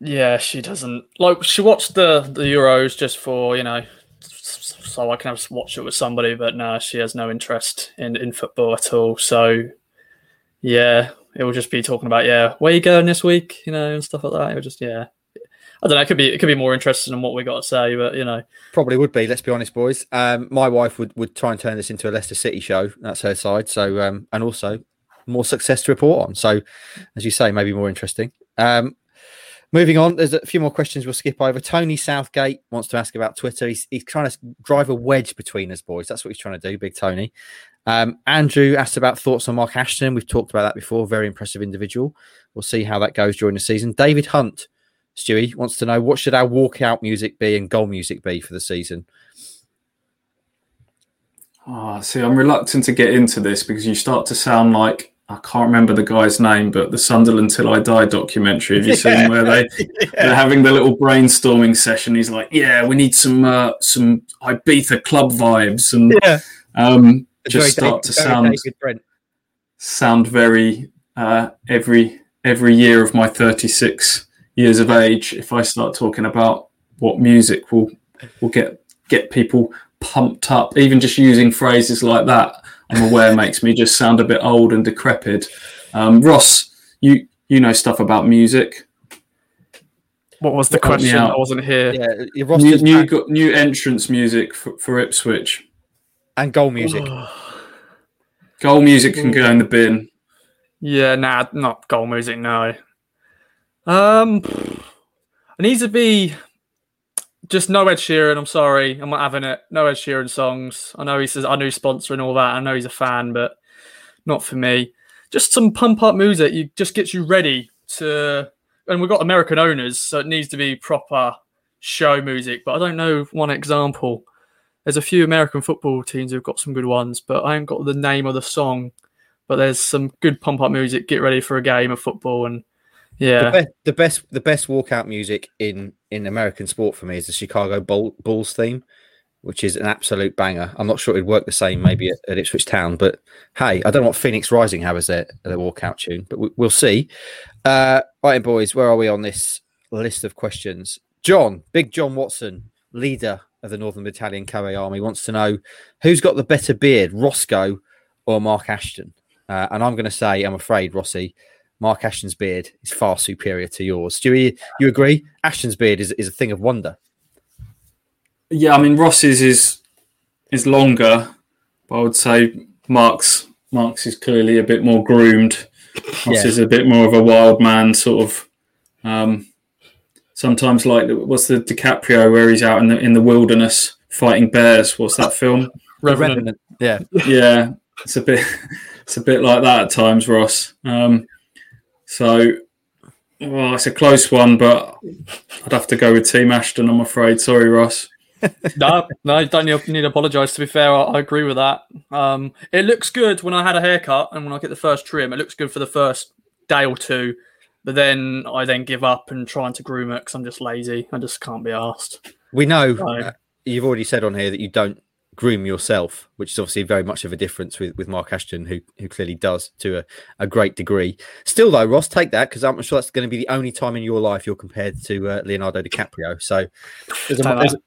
Yeah, she doesn't like. She watched the the Euros just for you know, s- s- so I can have watch it with somebody. But no, she has no interest in in football at all. So yeah, it will just be talking about yeah, where you going this week, you know, and stuff like that. It will just yeah, I don't know. It could be it could be more interesting than what we got to say, but you know, Probably would be. Let's be honest, boys. Um, my wife would, would try and turn this into a Leicester City show. That's her side. So, um, and also more success to report on. So, as you say, maybe more interesting. Um, moving on, there's a few more questions we'll skip over. Tony Southgate wants to ask about Twitter. He's, he's trying to drive a wedge between us, boys. That's what he's trying to do, Big Tony. Um, Andrew asked about thoughts on Mark Ashton. We've talked about that before. Very impressive individual. We'll see how that goes during the season. David Hunt, Stewie, wants to know what should our walkout music be and goal music be for the season? Ah, see, I'm reluctant to get into this because you start to sound like I can't remember the guy's name, but the Sunderland Till I Die documentary. Have you seen where they *laughs* they're having the little brainstorming session? He's like, "Yeah, we need some uh, some Ibiza club vibes," and Yeah. um, just start David- to sound David sound very uh, every every year of my 36 years of age if I start talking about what music will will get get people pumped up. Even just using phrases like that, I'm aware makes me just sound a bit old and decrepit. Um, Ross, you you know stuff about music. What was the question? I wasn't here. Yeah, Ross new new, got new entrance music for, for Ipswich and goal music. *sighs* goal music can go in the bin. Yeah, nah, not goal music. No. Um, it needs to be just no Ed Sheeran. I'm sorry, I'm not having it. No Ed Sheeran songs. I know he says I know sponsor and all that. I know he's a fan, but not for me. Just some pump up music. You just gets you ready to. And we've got American owners, so it needs to be proper show music. But I don't know one example. There's a few American football teams who've got some good ones, but I haven't got the name of the song. But there's some good pump up music. Get ready for a game of football and yeah, the best, the best, the best walkout music in in American sport for me is the Chicago Bull, Bulls theme, which is an absolute banger. I'm not sure it'd work the same maybe at, at Ipswich Town, but hey, I don't know what Phoenix Rising have as their their walkout tune, but we, will see. Uh, right, boys, where are we on this list of questions? John, Big John Watson, leader of the Northern Battalion Cavalry Army, wants to know who's got the better beard, Roscoe or Mark Ashton. Uh, and I'm going to say, I'm afraid, Rossi, Mark Ashton's beard is far superior to yours. Do you, you agree? Ashton's beard is, is a thing of wonder. Yeah, I mean Ross's is is longer, but I would say Mark's Mark's is clearly a bit more groomed. Ross yeah. is a bit more of a wild man, sort of. Um, sometimes like what's the DiCaprio where he's out in the in the wilderness fighting bears? What's that film? *laughs* Revenant. Yeah, yeah. It's a bit *laughs* it's a bit like that at times, Ross. Um, so, well, it's a close one, but I'd have to go with Team Ashton. I'm afraid. Sorry, Ross. *laughs* no, no, don't need, need to apologise. To be fair, I, I, agree with that. Um, it looks good when I had a haircut and when I get the first trim. It looks good for the first day or two, but then I then give up and trying to groom it because I'm just lazy. I just can't be asked. We know so, uh, you've already said on here that you don't groom yourself, which is obviously very much of a difference with, with Mark Ashton, who who clearly does to a, a great degree. Still, though, Ross, take that because I'm sure that's going to be the only time in your life you're compared to uh, Leonardo DiCaprio. So there's a, there's, a,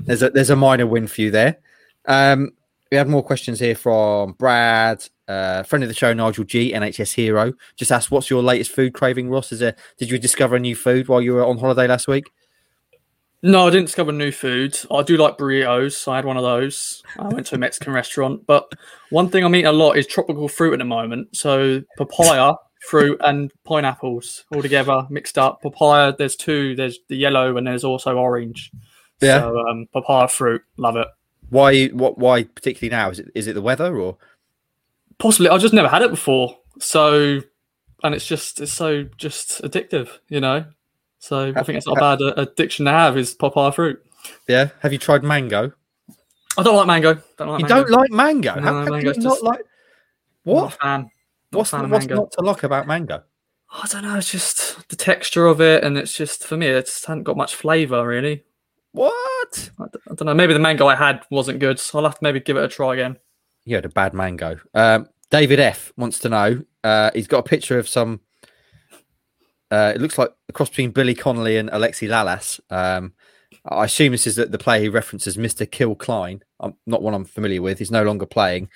there's, a, there's a minor win for you there. Um, we have more questions here from Brad, uh, friend of the show, Nigel G, NHS hero. Just asked, "What's your latest food craving, Ross? Is there, did you discover a new food while you were on holiday last week?" No, I didn't discover new food. I do like burritos. So I had one of those. I went to a Mexican restaurant. But one thing I'm eating a lot is tropical fruit at the moment. So papaya, fruit, and pineapples all together mixed up. Papaya, there's two. There's the yellow and there's also orange. Yeah. So um, papaya fruit, love it. Why? What? Why particularly now? Is it is it the weather or? Possibly. I've just never had it before. So, and it's just it's so just addictive, you know. So I think it's not a bad uh, addiction to have is papaya fruit. Yeah. Have you tried mango? I don't like mango. Don't like you mango. don't like mango? No, How no, mango you not like what? Not. Not what's, fan what's not to like about mango? I don't know. It's just the texture of it, and it's just for me, it just hasn't got much flavour really. What? I don't, I don't know. Maybe the mango I had wasn't good, so I'll have to maybe give it a try again. You had a bad mango. Um, David F wants to know. Uh, he's got a picture of some uh, it looks like a cross between Billy Connolly and Alexi Lalas. Um, I assume this is the, the player he references, Mr. Kilcline. I'm not one I'm familiar with. He's no longer playing.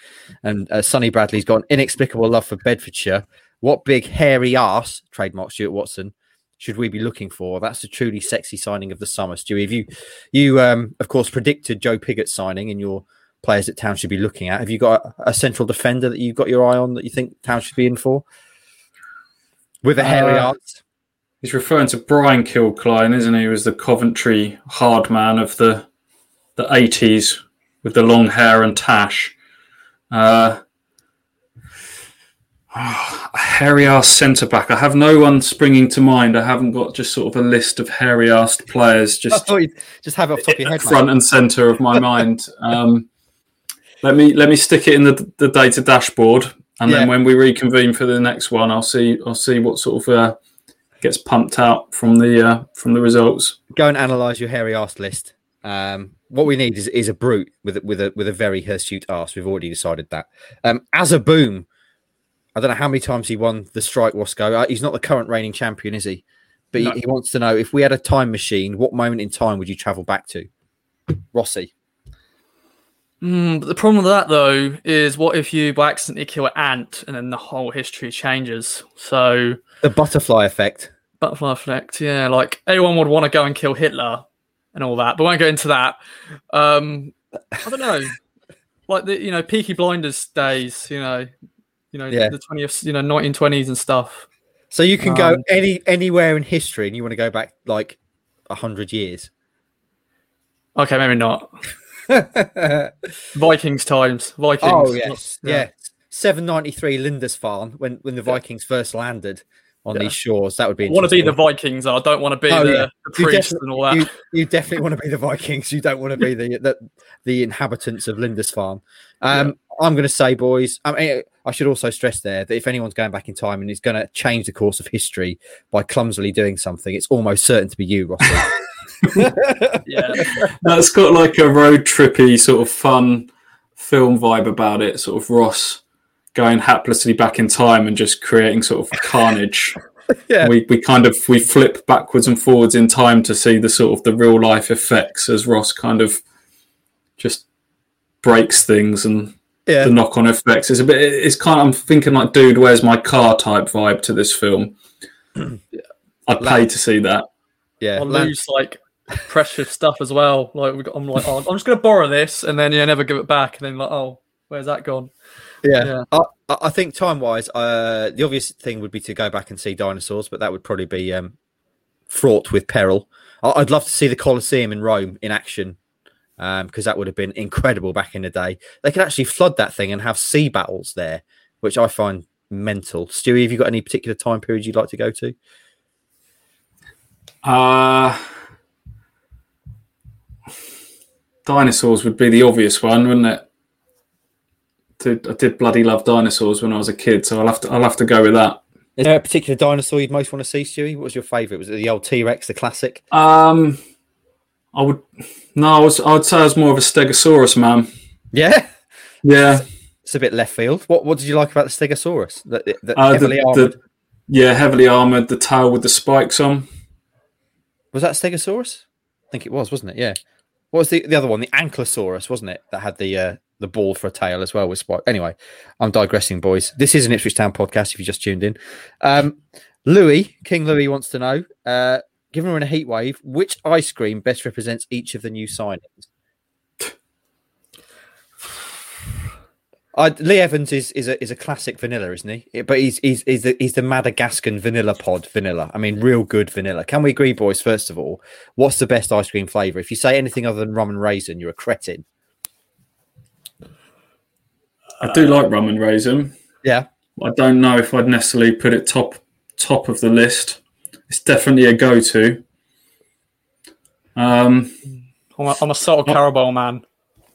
And uh, Sonny Bradley's got an inexplicable love for Bedfordshire. What big hairy ass, trademark Stuart Watson, should we be looking for? That's a truly sexy signing of the summer, Stewie. Have you, you um, of course, predicted Joe Pigott's signing in your players that Town should be looking at. Have you got a, a central defender that you've got your eye on that you think Town should be in for? With a hairy uh, arse. He's referring to Brian Kilcline, isn't he? He was the Coventry hard man of the the eighties with the long hair and tash. Uh, *sighs* hairy ass centre back. I have no one springing to mind. I haven't got just sort of a list of hairy assed players. *laughs* Just just have it off top of your head, front mate. and centre of my mind. *laughs* Um, let me let me stick it in the the data dashboard and yeah. then when we reconvene for the next one, I'll see I'll see what sort of uh, gets pumped out from the uh, from the results. Go and analyze your hairy ass list. Um, what we need is, is a brute with with a with a very hirsute ass. We've already decided that. Um, as a boom, I don't know how many times he won the strike Roscoe. Uh, he's not the current reigning champion, is he? But No. he, he wants to know if we had a time machine, what moment in time would you travel back to? Rossi. Mm, but the problem with that though is, what if you by accidentally kill an ant and then the whole history changes? So The butterfly effect. butterfly effect, yeah. Like everyone would want to go and kill Hitler and all that, but won't go into that. Um, I don't know, *laughs* like the you know Peaky Blinders days, you know, you know Yeah. the twentieth, you know, nineteen twenties and stuff. So you can go Um, any anywhere in history and you want to go back like a hundred years. Okay, maybe not. *laughs* *laughs* Vikings times, Vikings. Oh yes, yeah. Seven ninety three Lindisfarne when when the Vikings first landed on Yeah. these shores. That would be. I want to be the. Vikings. I don't want to be Oh, the, yeah. the You priest definitely- and all that. You, you definitely want to be the Vikings. You don't want to be the *laughs* the, the inhabitants of Lindisfarne. Um, I'm going to say, boys. I mean, I should also stress there that if anyone's going back in time and is going to change the course of history by clumsily doing something, it's almost certain to be you, Rossi. *laughs* yeah. *laughs* That's got like a road trippy sort of fun film vibe about it. Sort of Ross going haplessly back in time and just creating sort of carnage. *laughs* Yeah. We we kind of we flip backwards and forwards in time to see the sort of the real life effects as Ross kind of just breaks things and yeah, the knock on effects. It's a bit. It's kind. Of, I'm thinking like, dude, where's my car? Type vibe to this film. *clears throat* I'd pay to see that. Yeah. Lan- lose like precious stuff as well. Like we got- I'm like, oh, I'm just gonna borrow this, and then yeah, never give it back, and then like, oh, where's that gone? Yeah, Yeah. I, I I think time wise, uh, the obvious thing would be to go back and see dinosaurs, but that would probably be um, fraught with peril. I, I'd love to see the Colosseum in Rome in action because that would have been incredible back in the day. They could actually flood that thing and have sea battles there, which I find mental. Stewie, have you got any particular time period you'd like to go to? Uh dinosaurs would be the obvious one, wouldn't it? Did- I did bloody love dinosaurs when I was a kid, so I'll have to I'll have to go with that. Is there a particular dinosaur you'd most want to see, Stewie? What was your favourite? Was it the old T Rex, the classic? Um, I would no, I was I would say I was more of a Stegosaurus man. Yeah, Yeah, it's a bit left field. What What did you like about the Stegosaurus? The, the Uh, heavily the- armored. yeah, heavily armored, the tail with the spikes on. Was that Stegosaurus? I think it was, wasn't it? Yeah. What was the, the other one? The Ankylosaurus, wasn't it? That had the uh, the ball for a tail as well with spike. Anyway, I'm digressing, boys. This is an Ipswich Town podcast. If you just tuned in, um, Louis King Louis wants to know: uh, given we're in a heat wave, which ice cream best represents each of the new signings? I, Lee Evans is is a is a classic vanilla, isn't he? But he's he's he's the, he's the Madagascan vanilla pod vanilla. I mean, real good vanilla. Can we agree, boys? First of all, what's the best ice cream flavor? If you say anything other than rum and raisin, you're a cretin. I do like rum and raisin. Yeah, I don't know if I'd necessarily put it top top of the list. It's definitely a go to. Um, I'm a, I'm a sort of caramel man.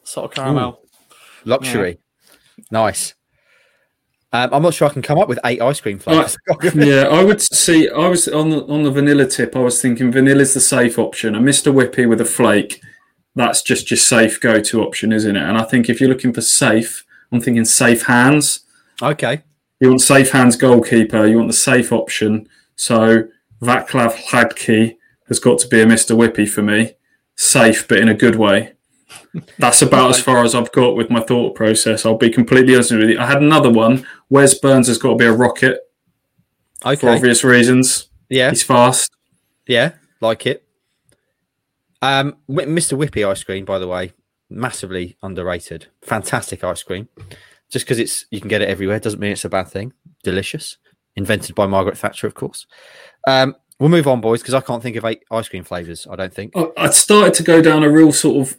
Salt of caramel. luxury, nice. Um, I'm not sure I can come up with eight ice cream flavors. yeah, I would see. I was on the on the vanilla tip. I was thinking vanilla's the safe option. A Mr. Whippy with a flake, that's just your safe go to option, isn't it? And I think if you're looking for safe, I'm thinking safe hands. okay, You want safe hands goalkeeper. You want the safe option. So Vaclav Hladky has got to be a Mr. Whippy for me. Safe, but in a good way. That's about as far as I've got with my thought process. I'll be completely honest with you. I had another one. Wes Burns has got to be a rocket for obvious reasons. yeah, He's fast. yeah, like it. Um, Mr. Whippy ice cream, by the way, massively underrated. Fantastic ice cream. Just because it's you can get it everywhere doesn't mean it's a bad thing. Delicious, invented by Margaret Thatcher, of course. Um, we'll move on, boys, because I can't think of eight ice cream flavors. I don't think. I- I'd started to go down a real sort of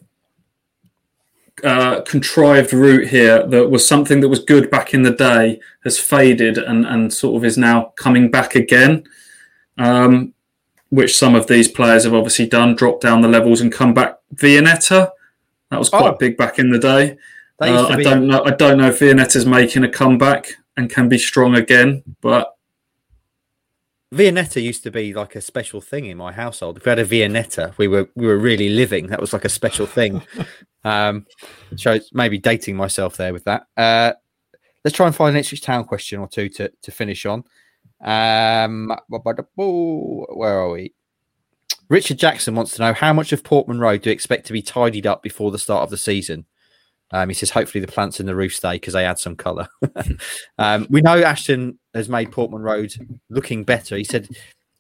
uh, contrived route here that was something that was good back in the day has faded and, and sort of is now coming back again. Um, which some of these players have obviously done, drop down the levels and come back. Viennetta, that was quite Oh. big back in the day. Uh, I don't know. I don't know if Viennetta's making a comeback and can be strong again, but Viennetta used to be like a special thing in my household. If we had a Viennetta, we were we were really living. That was like a special thing. *laughs* um, shows maybe dating myself there with that. Uh, let's try and find an Ipswich Town question or two to, to finish on. Um, where are we? Richard Jackson wants to know how much of Portman Road do you expect to be tidied up before the start of the season? Um, he says hopefully the plants in the roof stay because they add some colour. *laughs* um, we know Ashton has made Portman Road looking better. He said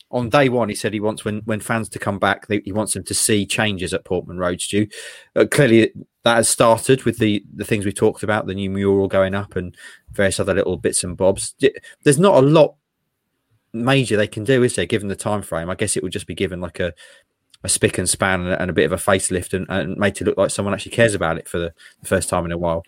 on day one, he said he wants when when fans to come back, he wants them to see changes at Portman Road. Stu, uh, clearly that has started with the the things we talked about, the new mural going up and various other little bits and bobs. There's not a lot major they can do, is there? Given the time frame, I guess it would just be given like a a spick and span and, and a bit of a facelift and, and made to look like someone actually cares about it for the, the first time in a while.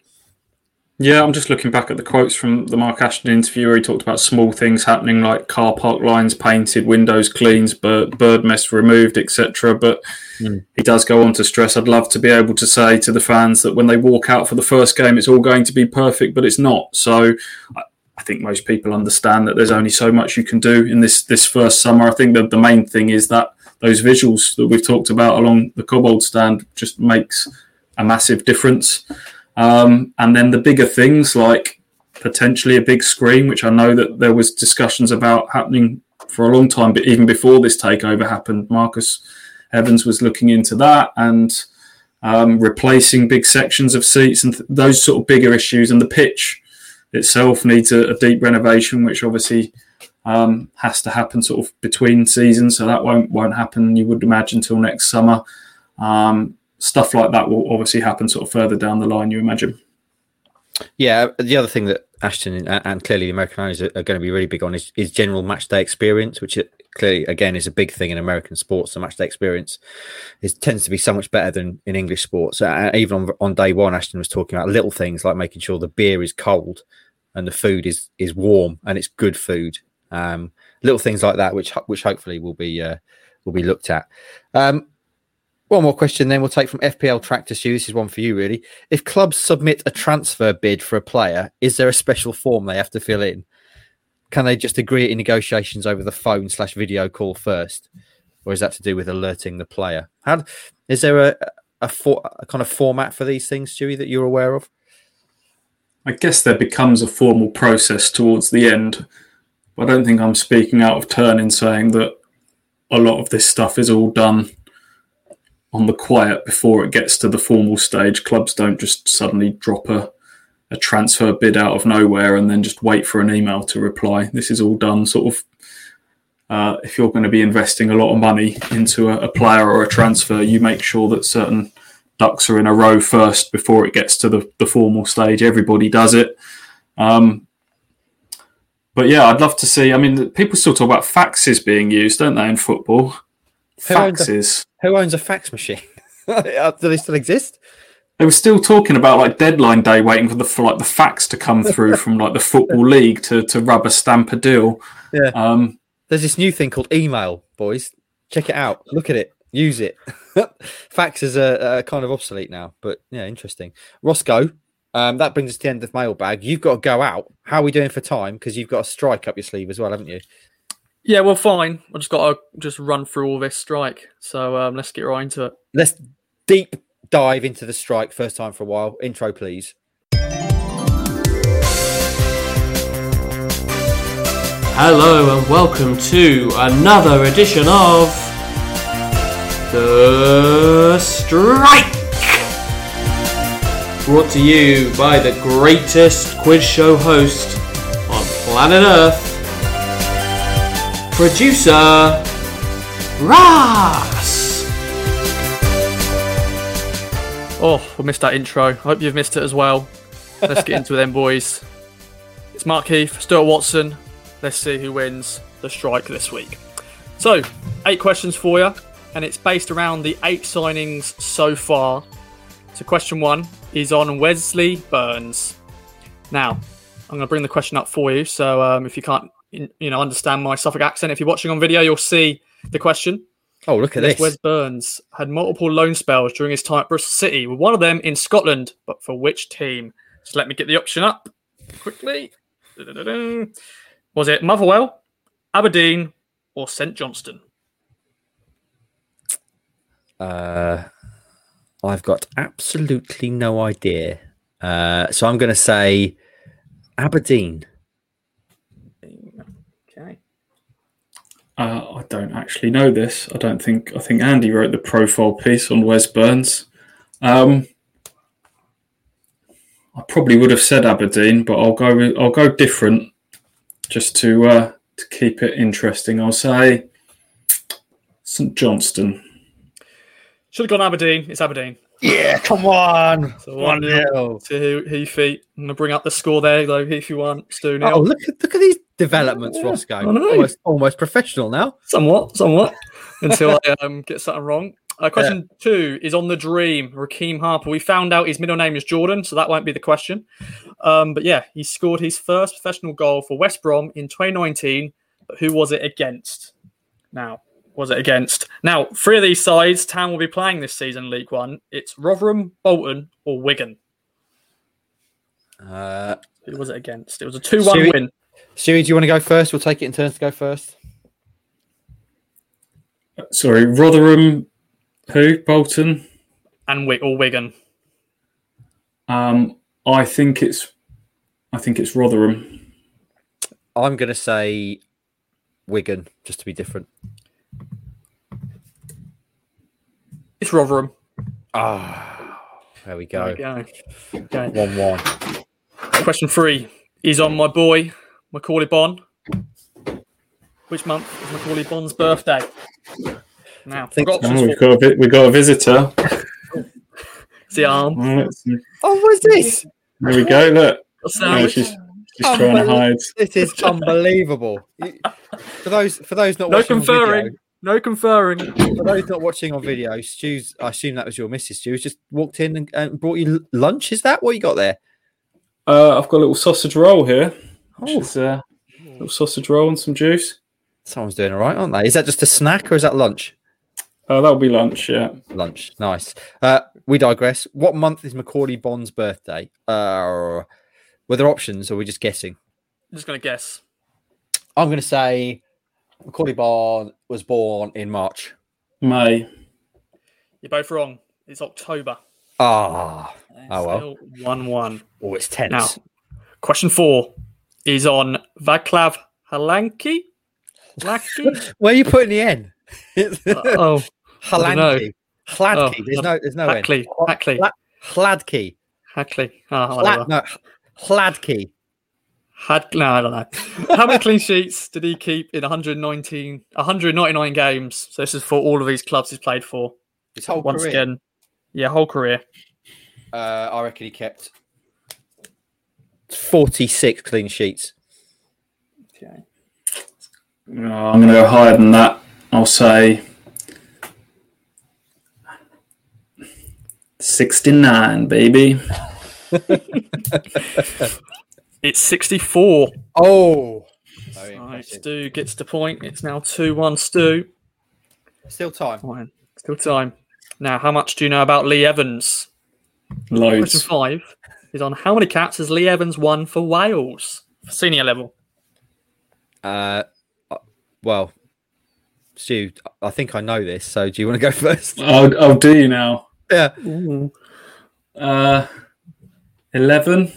Yeah, I'm just looking back at the quotes from the Mark Ashton interview where he talked about small things happening like car park lines painted, windows cleaned, bird, bird mess removed, etc. But mm. he does go on to stress I'd love to be able to say to the fans that when they walk out for the first game, it's all going to be perfect, but it's not. So I, I think most people understand that there's only so much you can do in this, this first summer. I think that the main thing is that those visuals that we've talked about along the Cobbold stand just makes a massive difference. Um, and then the bigger things like potentially a big screen, which I know that there was discussions about happening for a long time, but even before this takeover happened, Marcus Evans was looking into that and um, replacing big sections of seats and th- those sort of bigger issues. And the pitch itself needs a, a deep renovation, which obviously um, has to happen sort of between seasons. So that won't won't happen. You would imagine until next summer. Um, stuff like that will obviously happen sort of further down the line, you imagine. Yeah, the other thing that Ashton and clearly the American owners are going to be really big on is, is general match day experience, which clearly again is a big thing in American sports. The match day experience is tends to be so much better than in English sports. Uh, even on, on day one, Ashton was talking about little things like making sure the beer is cold and the food is is warm and it's good food. Um, little things like that, which which hopefully will be uh, will be looked at. Um, one more question, then we'll take from FPL Tractor Shoe. This is one for you, really. If clubs submit a transfer bid for a player, is there a special form they have to fill in? Can they just agree in negotiations over the phone slash video call first, or is that to do with alerting the player? How is there a a, for, a kind of format for these things, Stewie, that you're aware of? I guess there becomes a formal process towards the end. I don't think I'm speaking out of turn in saying that a lot of this stuff is all done on the quiet before it gets to the formal stage. Clubs don't just suddenly drop a, a transfer bid out of nowhere and then just wait for an email to reply. This is all done sort of. Uh, if you're going to be investing a lot of money into a, a, player or a transfer, you make sure that certain ducks are in a row first before it gets to the, the formal stage. Everybody does it. Um, but yeah, I'd love to see. I mean, people still talk about faxes being used, don't they, in football? Faxes. Who owns a fax machine? *laughs* Do they still exist? They were still talking about like deadline day, waiting for the for, like the fax to come through from like the football *laughs* league to to rubber stamp a deal. Yeah. Um, There's this new thing called email, boys. Check it out. Look at it. Use it. *laughs* Faxes are, kind of obsolete now, but yeah, interesting. Roscoe, um, that brings us to the end of mailbag. You've got to go out. How are we doing for time? Because you've got a strike up your sleeve as well, haven't you? Yeah, well, fine. I just got to just run through all this strike. So um, let's get right into it. Let's deep dive into the strike. First time for a while. Intro, please. Hello and welcome to another edition of The Strike. Brought to you by the greatest quiz show host on planet Earth producer Ross. Oh, we missed that intro. I hope you've missed it as well. Let's get into it then, boys. It's Mark Heath, Stuart Watson. Let's see who wins the strike this week. So, eight questions for you, and it's based around the eight signings so far. So, question one is on Wesley Burns. Now, I'm going to bring the question up for you. So, um, if you can't you know understand my Suffolk accent. If you're watching on video, you'll see the question. Oh, look at this. Wes Burns had multiple loan spells during his time at Bristol City, with one of them in Scotland, but for which team? So let me get the option up quickly. Was it Motherwell, Aberdeen, or St Johnstone? Uh, I've got absolutely no idea. Uh, so I'm going to say Aberdeen. Okay. Uh, I don't actually know this. I don't think. I think Andy wrote the profile piece on Wes Burns. Um, I probably would have said Aberdeen, but I'll go. with- I'll go different, just to uh, to keep it interesting. I'll say St Johnstone. Should have gone Aberdeen. It's Aberdeen. Yeah, come on. So One one nil nil. to Heafy. I'm to bring up the score there, though. Heafy one, Stu nil. Oh, look at look at these developments, Roscoe. I. Almost almost professional now. Somewhat, somewhat. Until I um, get something wrong. Uh, question two is on the dream. Rekeem Harper. We found out his middle name is Jordan, so that won't be the question. Um, but yeah, he scored his first professional goal for West Brom in 2019. But who was it against? Now, was it against? Now, three of these sides Town will be playing this season, League One. It's Rotherham, Bolton, or Wigan. Uh, Who was it against? It was a 2 1 win. Siri, do you want to go first? We'll take it in turns to go first. Sorry, Rotherham. Who? Bolton. And Wi- or Wigan. Um, I think it's. I think it's Rotherham. I'm going to say Wigan, just to be different. It's Rotherham. Ah, there we There go. we go. Okay. One one. Question three is on my boy Macauley Bonne. Which month is Macauley Bonne's birthday? Now, I've got Oh, options we've got a vi- we've got a visitor. *laughs* the arm. Oh, let's see. Oh, what's this? There we go. Look, the oh, sandwich. she's she's trying to hide. This is unbelievable. For those for those not No watching on conferring. video, No conferring. for those not watching on video, Stu's. I assume that was your missus. Stu's just walked in and, and brought you lunch. Is that what you got there? Uh, I've got a little sausage roll here. Which Oh, is uh, a little sausage roll and some juice. someone's doing all right, aren't they? Is that just a snack or is that lunch? Uh, that'll be lunch. Yeah. Lunch. Nice. Uh, we digress. What month is Macauley Bonne's birthday? Uh, were there options or are we just guessing? I'm just going to guess. I'm going to say Macauley Bonne was born in March. May. You're both wrong. It's October. Ah, Oh, well. 1 1. oh, it's tense. Now, question four is on Vaclav Halanki. Halanki? *laughs* Where are you putting the N? oh, *laughs* I don't. Halanki. Hladky. Oh, there's no, there's no N. Hackley. Hackley. Hla- Hladky. Hackley. Oh, whatever. Hlad, no, Hladky. Had no, I don't know. *laughs* How many clean sheets did he keep in 119, 199 games? So this is for all of these clubs he's played for. His whole Once career. again, yeah, whole career. Uh, I reckon he kept 46 clean sheets. Okay. Uh, I'm going to go higher than that. I'll say 69, baby. *laughs* *laughs* It's 64. Oh, very All right, impressive. Stu gets the point. It's now 2 1 Stu. Still time. Fine. Still time. Now, how much do you know about Lee Evans? Question Loads. five is on how many caps has Lee Evans won for Wales? For Senior level. Uh, uh, well, Stu, I think I know this. So do you want to go *laughs* first? I'll, I'll do you now. Yeah. Uh, 11.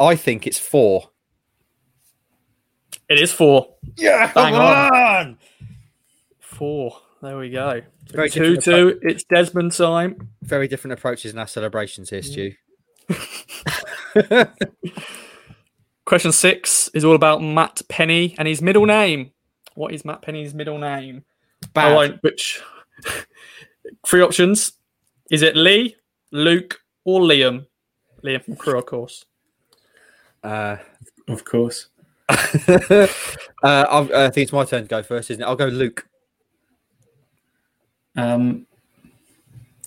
I think it's four. It is four. Yeah, Bang come on. on. Four. There we go. Very two different two. It's Desmond time. Very different approaches in our celebrations here, Stu. Mm. *laughs* Question six is all about Matt Penney and his middle name. What is Matt Penney's middle name? Bad. I won't. Which *laughs* three options? Is it Lee, Luke, or Liam? Liam from Crew, of course. Uh, Of course. *laughs* uh, I'll, I think it's my turn to go first, isn't it? I'll go Luke. Um,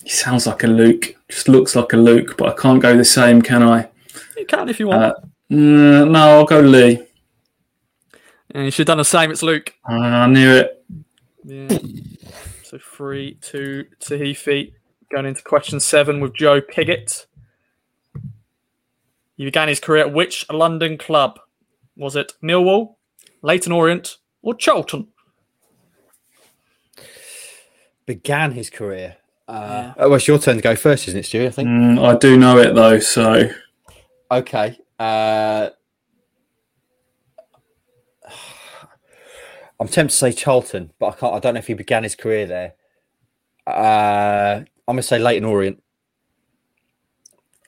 he sounds like a Luke. Just looks like a Luke, but I can't go the same, can I? You can if you want. Uh, mm, no, I'll go Lee. and you should have done the same. It's Luke. Uh, I knew it. Yeah. so three, two Heafy. Going into question seven with Joe Pigott. He began his career at which London club? Was it Millwall, Leyton Orient, or Charlton? Began his career. Uh, oh, well, it's your turn to go first, isn't it, Stuart? I think. Mm, I do know it though, so Okay. Uh, I'm tempted to say Charlton, but I can't. I don't know if he began his career there. Uh, I'm gonna say Leyton Orient.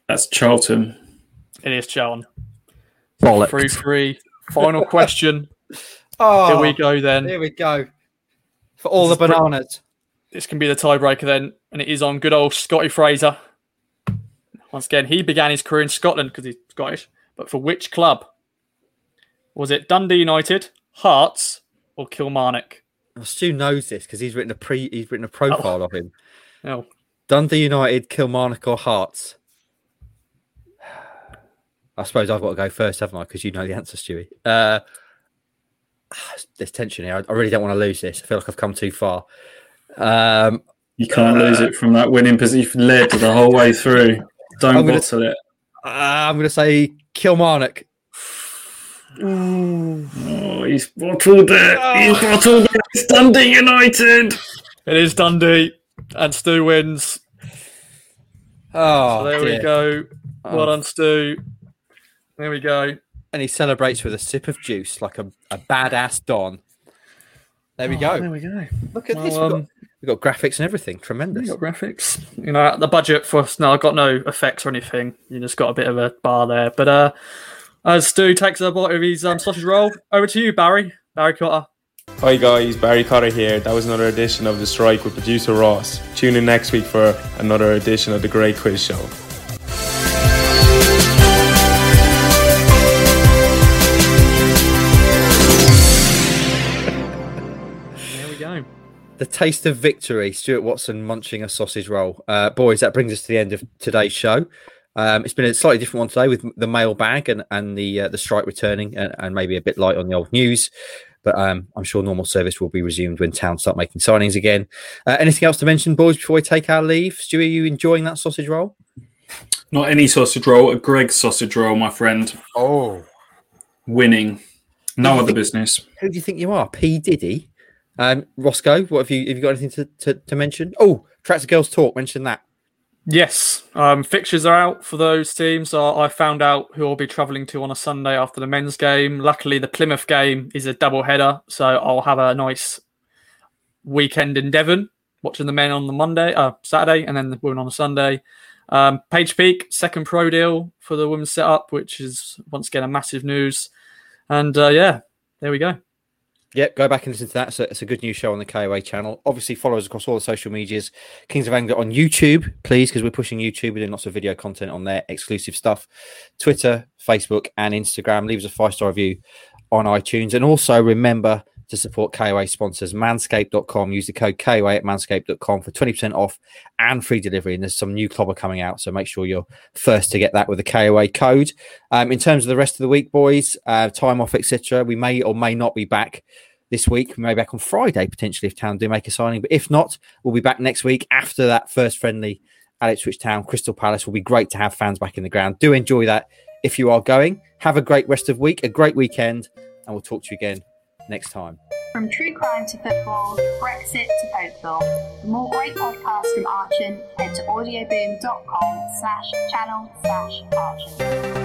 That's Charlton. It is Charlton. Bollocks. Three three. Final *laughs* question. Oh, Here we go then. Here we go. For all This the is br- bananas. This can be the tiebreaker then, and it is on good old Scotty Fraser. Once again, he began his career in Scotland because he's Scottish. But for which club? Was it Dundee United, Hearts, or Kilmarnock? Oh, Stu knows this because he's written a pre. He's written a profile oh. of him. No. Dundee United, Kilmarnock, or Hearts. I suppose I've got to go first, haven't I? Because you know the answer, Stewie. Uh, *sighs* there's tension here. I, I really don't want to lose this. I feel like I've come too far. Um, You can't lose it from that winning position. You've led the whole way through. Don't I'm gonna- bottle it. uh, I'm going to say Kilmarnock. Oh, he's bottled it. He's bottled it. It's Dundee United. It is Dundee, and Stu wins. Oh, So there we dear. go. Oh. Well done, Stu. There we go. And he celebrates with a sip of juice like a, a badass Don. There we Oh, go. There we go. Look at Well, this. We've, got, um, we've got graphics and everything. Tremendous. You got graphics. You know, the budget for us now, I've got no effects or anything. You just got a bit of a bar there. But uh as Stu takes a bite of his um, sausage roll, over to you, Barry. Barry Cotter. Hi guys, Barry Cotter here. That was another edition of The Strike with producer Ross. Tune in next week for another edition of The Great Quiz Show. The taste of victory. Stuart Watson munching a sausage roll. Uh, boys, that brings us to the end of today's show. Um, it's been a slightly different one today with the mailbag and and the uh, the strike returning and, and maybe a bit light on the old news. But um, I'm sure normal service will be resumed when towns start making signings again. Uh, anything else to mention, boys, before we take our leave? Stuart, are you enjoying that sausage roll? Not any sausage roll, a Greggs sausage roll, my friend. Oh, Winning. No other business. who do you think you are? P Diddy, um, Roscoe. What have you have you got anything to, to, to mention? Oh, Tractor Girls Talk. Mention that. Yes, um, fixtures are out for those teams. Uh, I found out who I'll be travelling to on a Sunday after the men's game. Luckily, the Plymouth game is a double header, so I'll have a nice weekend in Devon, watching the men on the Monday, uh, Saturday, and then the women on the Sunday. Um, Page Peak, second pro deal for the women's setup, which is once again a massive news. And uh, yeah, there we go. Yep, go back and listen to that. A, it's a good news show on the KOA channel. Obviously, follow us across all the social medias. Kings of Anglia on YouTube, please, because we're pushing YouTube. We're doing lots of video content on there, exclusive stuff. Twitter, Facebook, and Instagram. Leave us a five star review on iTunes. And also remember to support KOA sponsors, manscaped.com. Use the code KOA at manscaped.com for 20% off and free delivery. And there's some new clobber coming out. So make sure you're first to get that with the KOA code. Um, in terms of the rest of the week, boys, uh, time off, etc., we may or may not be back this week. Maybe back on Friday potentially if Town do make a signing, but if not, we'll be back next week after that first friendly at Ipswich Town. Crystal Palace will be great to have fans back in the ground. Do enjoy that if you are going. Have a great rest of week, a great weekend, and we'll talk to you again next time. From true crime to football, Brexit to Oakville. For more great podcasts from Archon, head to audioboom.com slash channel slash Archon.